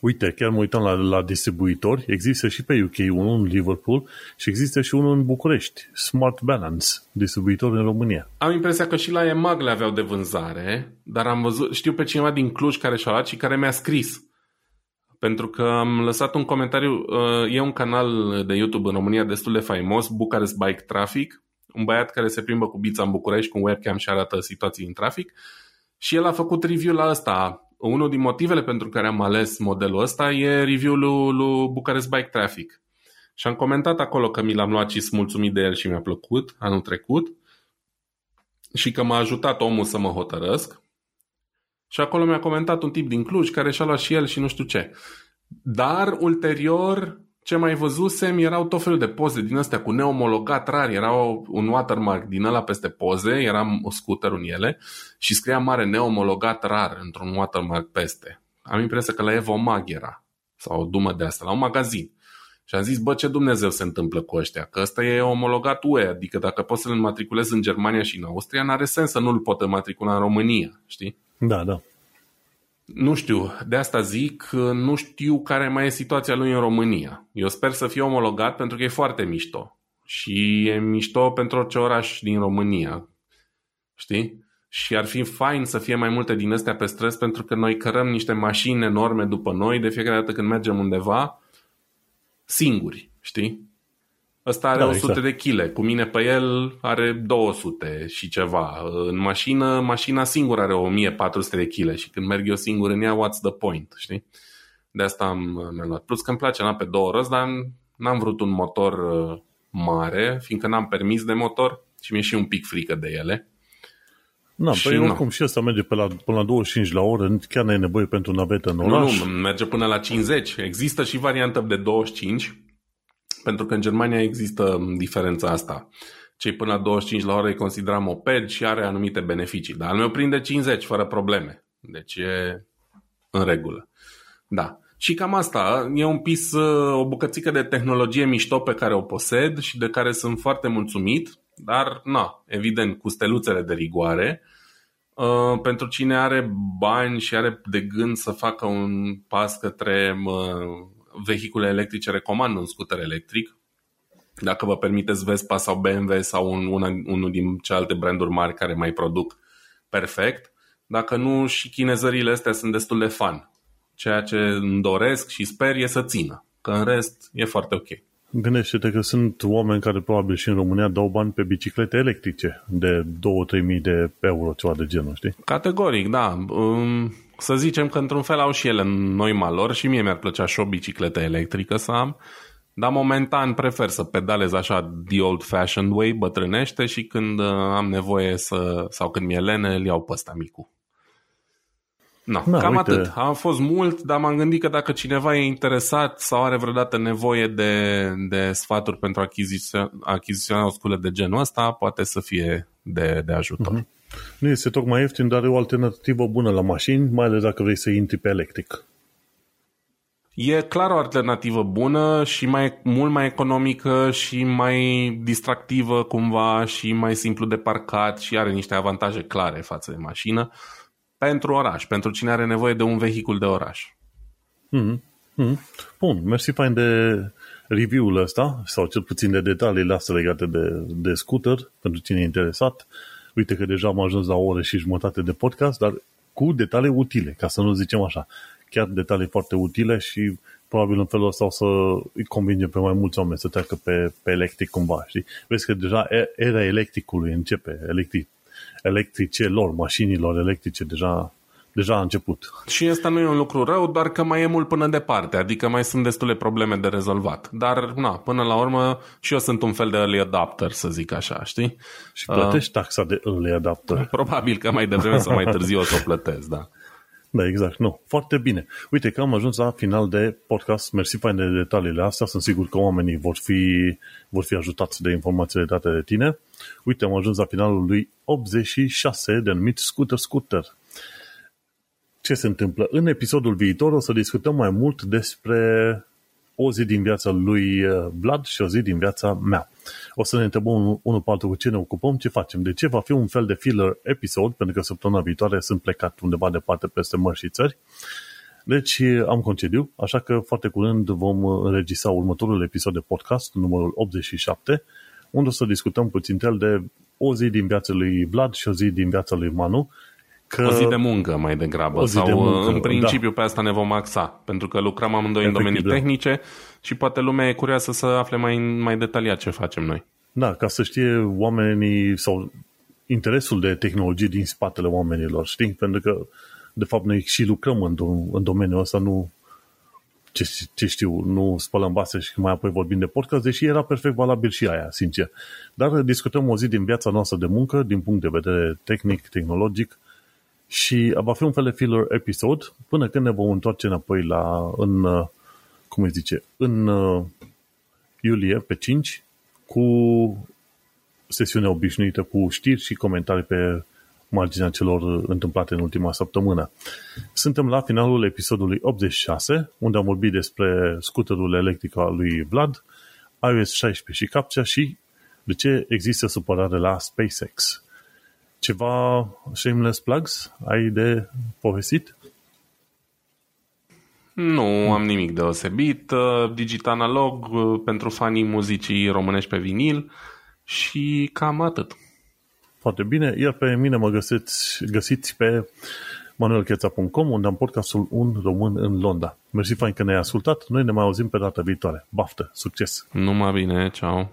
S1: Uite, chiar mă uitam la, la distribuitori. Există și pe UK unul în Liverpool și există și unul în București. Smart Balance, distribuitor în România.
S2: Am impresia că și la EMAG le aveau de vânzare, dar am văzut, știu pe cineva din Cluj care și-a luat și care mi-a scris. Pentru că am lăsat un comentariu, uh, e un canal de YouTube în România destul de faimos, Bucharest Bike Traffic, un băiat care se plimbă cu bița în București cu un webcam și arată situații în trafic și el a făcut review la ăsta, unul din motivele pentru care am ales modelul ăsta e review-ul lui, lui Bucharest Bike Traffic. Și am comentat acolo că mi l-am luat și sunt mulțumit de el și mi-a plăcut anul trecut și că m-a ajutat omul să mă hotărăsc. Și acolo mi-a comentat un tip din Cluj care și-a luat și el și nu știu ce. Dar ulterior ce mai văzusem erau tot felul de poze din astea cu neomologat rar, era un watermark din ăla peste poze, era o scooter în ele și scria mare neomologat rar într-un watermark peste. Am impresia că la Evomag era, sau o dumă de asta, la un magazin. Și am zis, bă, ce Dumnezeu se întâmplă cu ăștia? Că ăsta e omologat UE, adică dacă poți să-l înmatriculezi în Germania și în Austria, n-are sens să nu-l pot înmatricula în România, știi?
S1: Da, da.
S2: Nu știu, de asta zic, nu știu care mai e situația lui în România. Eu sper să fie omologat pentru că e foarte mișto. Și e mișto pentru orice oraș din România. Știi? Și ar fi fain să fie mai multe din astea pe străzi pentru că noi cărăm niște mașini enorme după noi de fiecare dată când mergem undeva singuri, știi? Ăsta are da, 100 exact. de kg, cu mine pe el are 200 și ceva. În mașină, mașina singură are 1400 de kg și când merg eu singur în ea, what's the point, știi? De asta am, mi-am luat. Plus că îmi place, n pe două roți, dar n-am vrut un motor uh, mare, fiindcă n-am permis de motor și mi-e și un pic frică de ele.
S1: Na, și păi oricum și asta merge pe la, până la 25 la oră, chiar nu ai nevoie pentru navetă în oraș.
S2: Nu, nu, merge până la 50. Există și variantă de 25, pentru că în Germania există diferența asta. Cei până la 25 la oră îi consideram moped și are anumite beneficii. Dar al meu prinde 50 fără probleme. Deci e în regulă. Da. Și cam asta, e un pis, o bucățică de tehnologie mișto pe care o posed și de care sunt foarte mulțumit, dar, na, evident, cu steluțele de rigoare. Uh, pentru cine are bani și are de gând să facă un pas către uh, vehicule electrice recomand un scooter electric. Dacă vă permiteți Vespa sau BMW sau un, una, unul din celelalte branduri mari care mai produc, perfect. Dacă nu, și chinezările astea sunt destul de fan. Ceea ce îmi doresc și sper e să țină. Că în rest e foarte ok.
S1: Gândește-te că sunt oameni care probabil și în România dau bani pe biciclete electrice de 2-3 mii de euro, ceva de genul, știi?
S2: Categoric, da. Um, să zicem că într-un fel au și ele noi malor și mie mi-ar plăcea și o bicicletă electrică să am, dar momentan prefer să pedalez așa the old-fashioned way, bătrânește și când uh, am nevoie să, sau când mi-e lene, îl iau pe ăsta micu. No, da, cam uite. atât. A fost mult, dar m-am gândit că dacă cineva e interesat sau are vreodată nevoie de, de sfaturi pentru achiziția, achiziționa o sculă de genul ăsta, poate să fie de, de ajutor. Uh-huh.
S1: Nu este tocmai ieftin, dar e o alternativă bună la mașini, mai ales dacă vrei să intri pe electric.
S2: E clar o alternativă bună și mai, mult mai economică și mai distractivă cumva și mai simplu de parcat și are niște avantaje clare față de mașină pentru oraș, pentru cine are nevoie de un vehicul de oraș.
S1: Mm-hmm. Mm-hmm. Bun, mersi fain de review-ul ăsta, sau cel puțin de detaliile astea legate de, de scooter, pentru cine e interesat. Uite că deja am ajuns la o oră și jumătate de podcast, dar cu detalii utile, ca să nu zicem așa. Chiar detalii foarte utile și probabil în felul ăsta o să îi convinge pe mai mulți oameni să treacă pe, pe electric cumva, știi? Vezi că deja era electricului începe, electric, electricelor, mașinilor electrice deja deja a început.
S2: Și asta nu e un lucru rău, doar că mai e mult până departe, adică mai sunt destule probleme de rezolvat. Dar, na, până la urmă, și eu sunt un fel de early adapter, să zic așa, știi?
S1: Și plătești uh, taxa de early adapter. <laughs>
S2: Probabil că mai devreme sau mai târziu o să o plătesc, da.
S1: Da, exact. Nu. Foarte bine. Uite că am ajuns la final de podcast. Mersi fain de detaliile astea. Sunt sigur că oamenii vor fi, vor fi ajutați de informațiile date de tine. Uite, am ajuns la finalul lui 86 denumit Scooter Scooter ce se întâmplă. În episodul viitor o să discutăm mai mult despre o zi din viața lui uh, Vlad și o zi din viața mea. O să ne întrebăm unul pe altul cu ce ne ocupăm, ce facem. De ce va fi un fel de filler episod, pentru că săptămâna viitoare sunt plecat undeva departe peste mări și țări. Deci uh, am concediu, așa că foarte curând vom înregistra următorul episod de podcast, numărul 87, unde o să discutăm puțin de o zi din viața lui Vlad și o zi din viața lui Manu
S2: Că... O zi de muncă mai degrabă. O zi sau de muncă, în principiu da. pe asta ne vom axa. Pentru că lucrăm amândoi Efectiv, în domenii da. tehnice și poate lumea e curioasă să afle mai, mai detaliat ce facem noi.
S1: Da, ca să știe oamenii sau interesul de tehnologie din spatele oamenilor, știi? Pentru că, de fapt, noi și lucrăm în, în domeniul ăsta, nu ce, ce știu, nu spălăm vase și mai apoi vorbim de podcast, deși era perfect valabil și aia, sincer. Dar discutăm o zi din viața noastră de muncă, din punct de vedere tehnic, tehnologic, și va fi un fel de filler episod până când ne vom întoarce înapoi la, în, uh, cum îi zice, în uh, iulie, pe 5, cu sesiunea obișnuită cu știri și comentarii pe marginea celor întâmplate în ultima săptămână. Suntem la finalul episodului 86, unde am vorbit despre scuterul electric al lui Vlad, iOS 16 și captcha și de ce există supărare la SpaceX. Ceva shameless plugs ai de povestit?
S2: Nu am nimic deosebit. Uh, Digit analog uh, pentru fanii muzicii românești pe vinil și cam atât.
S1: Foarte bine. Iar pe mine mă găsiți, găsiți pe manuelcheța.com unde am podcastul Un Român în Londra. Mersi fain că ne-ai ascultat. Noi ne mai auzim pe data viitoare. Baftă! Succes!
S2: Numai bine! Ceau!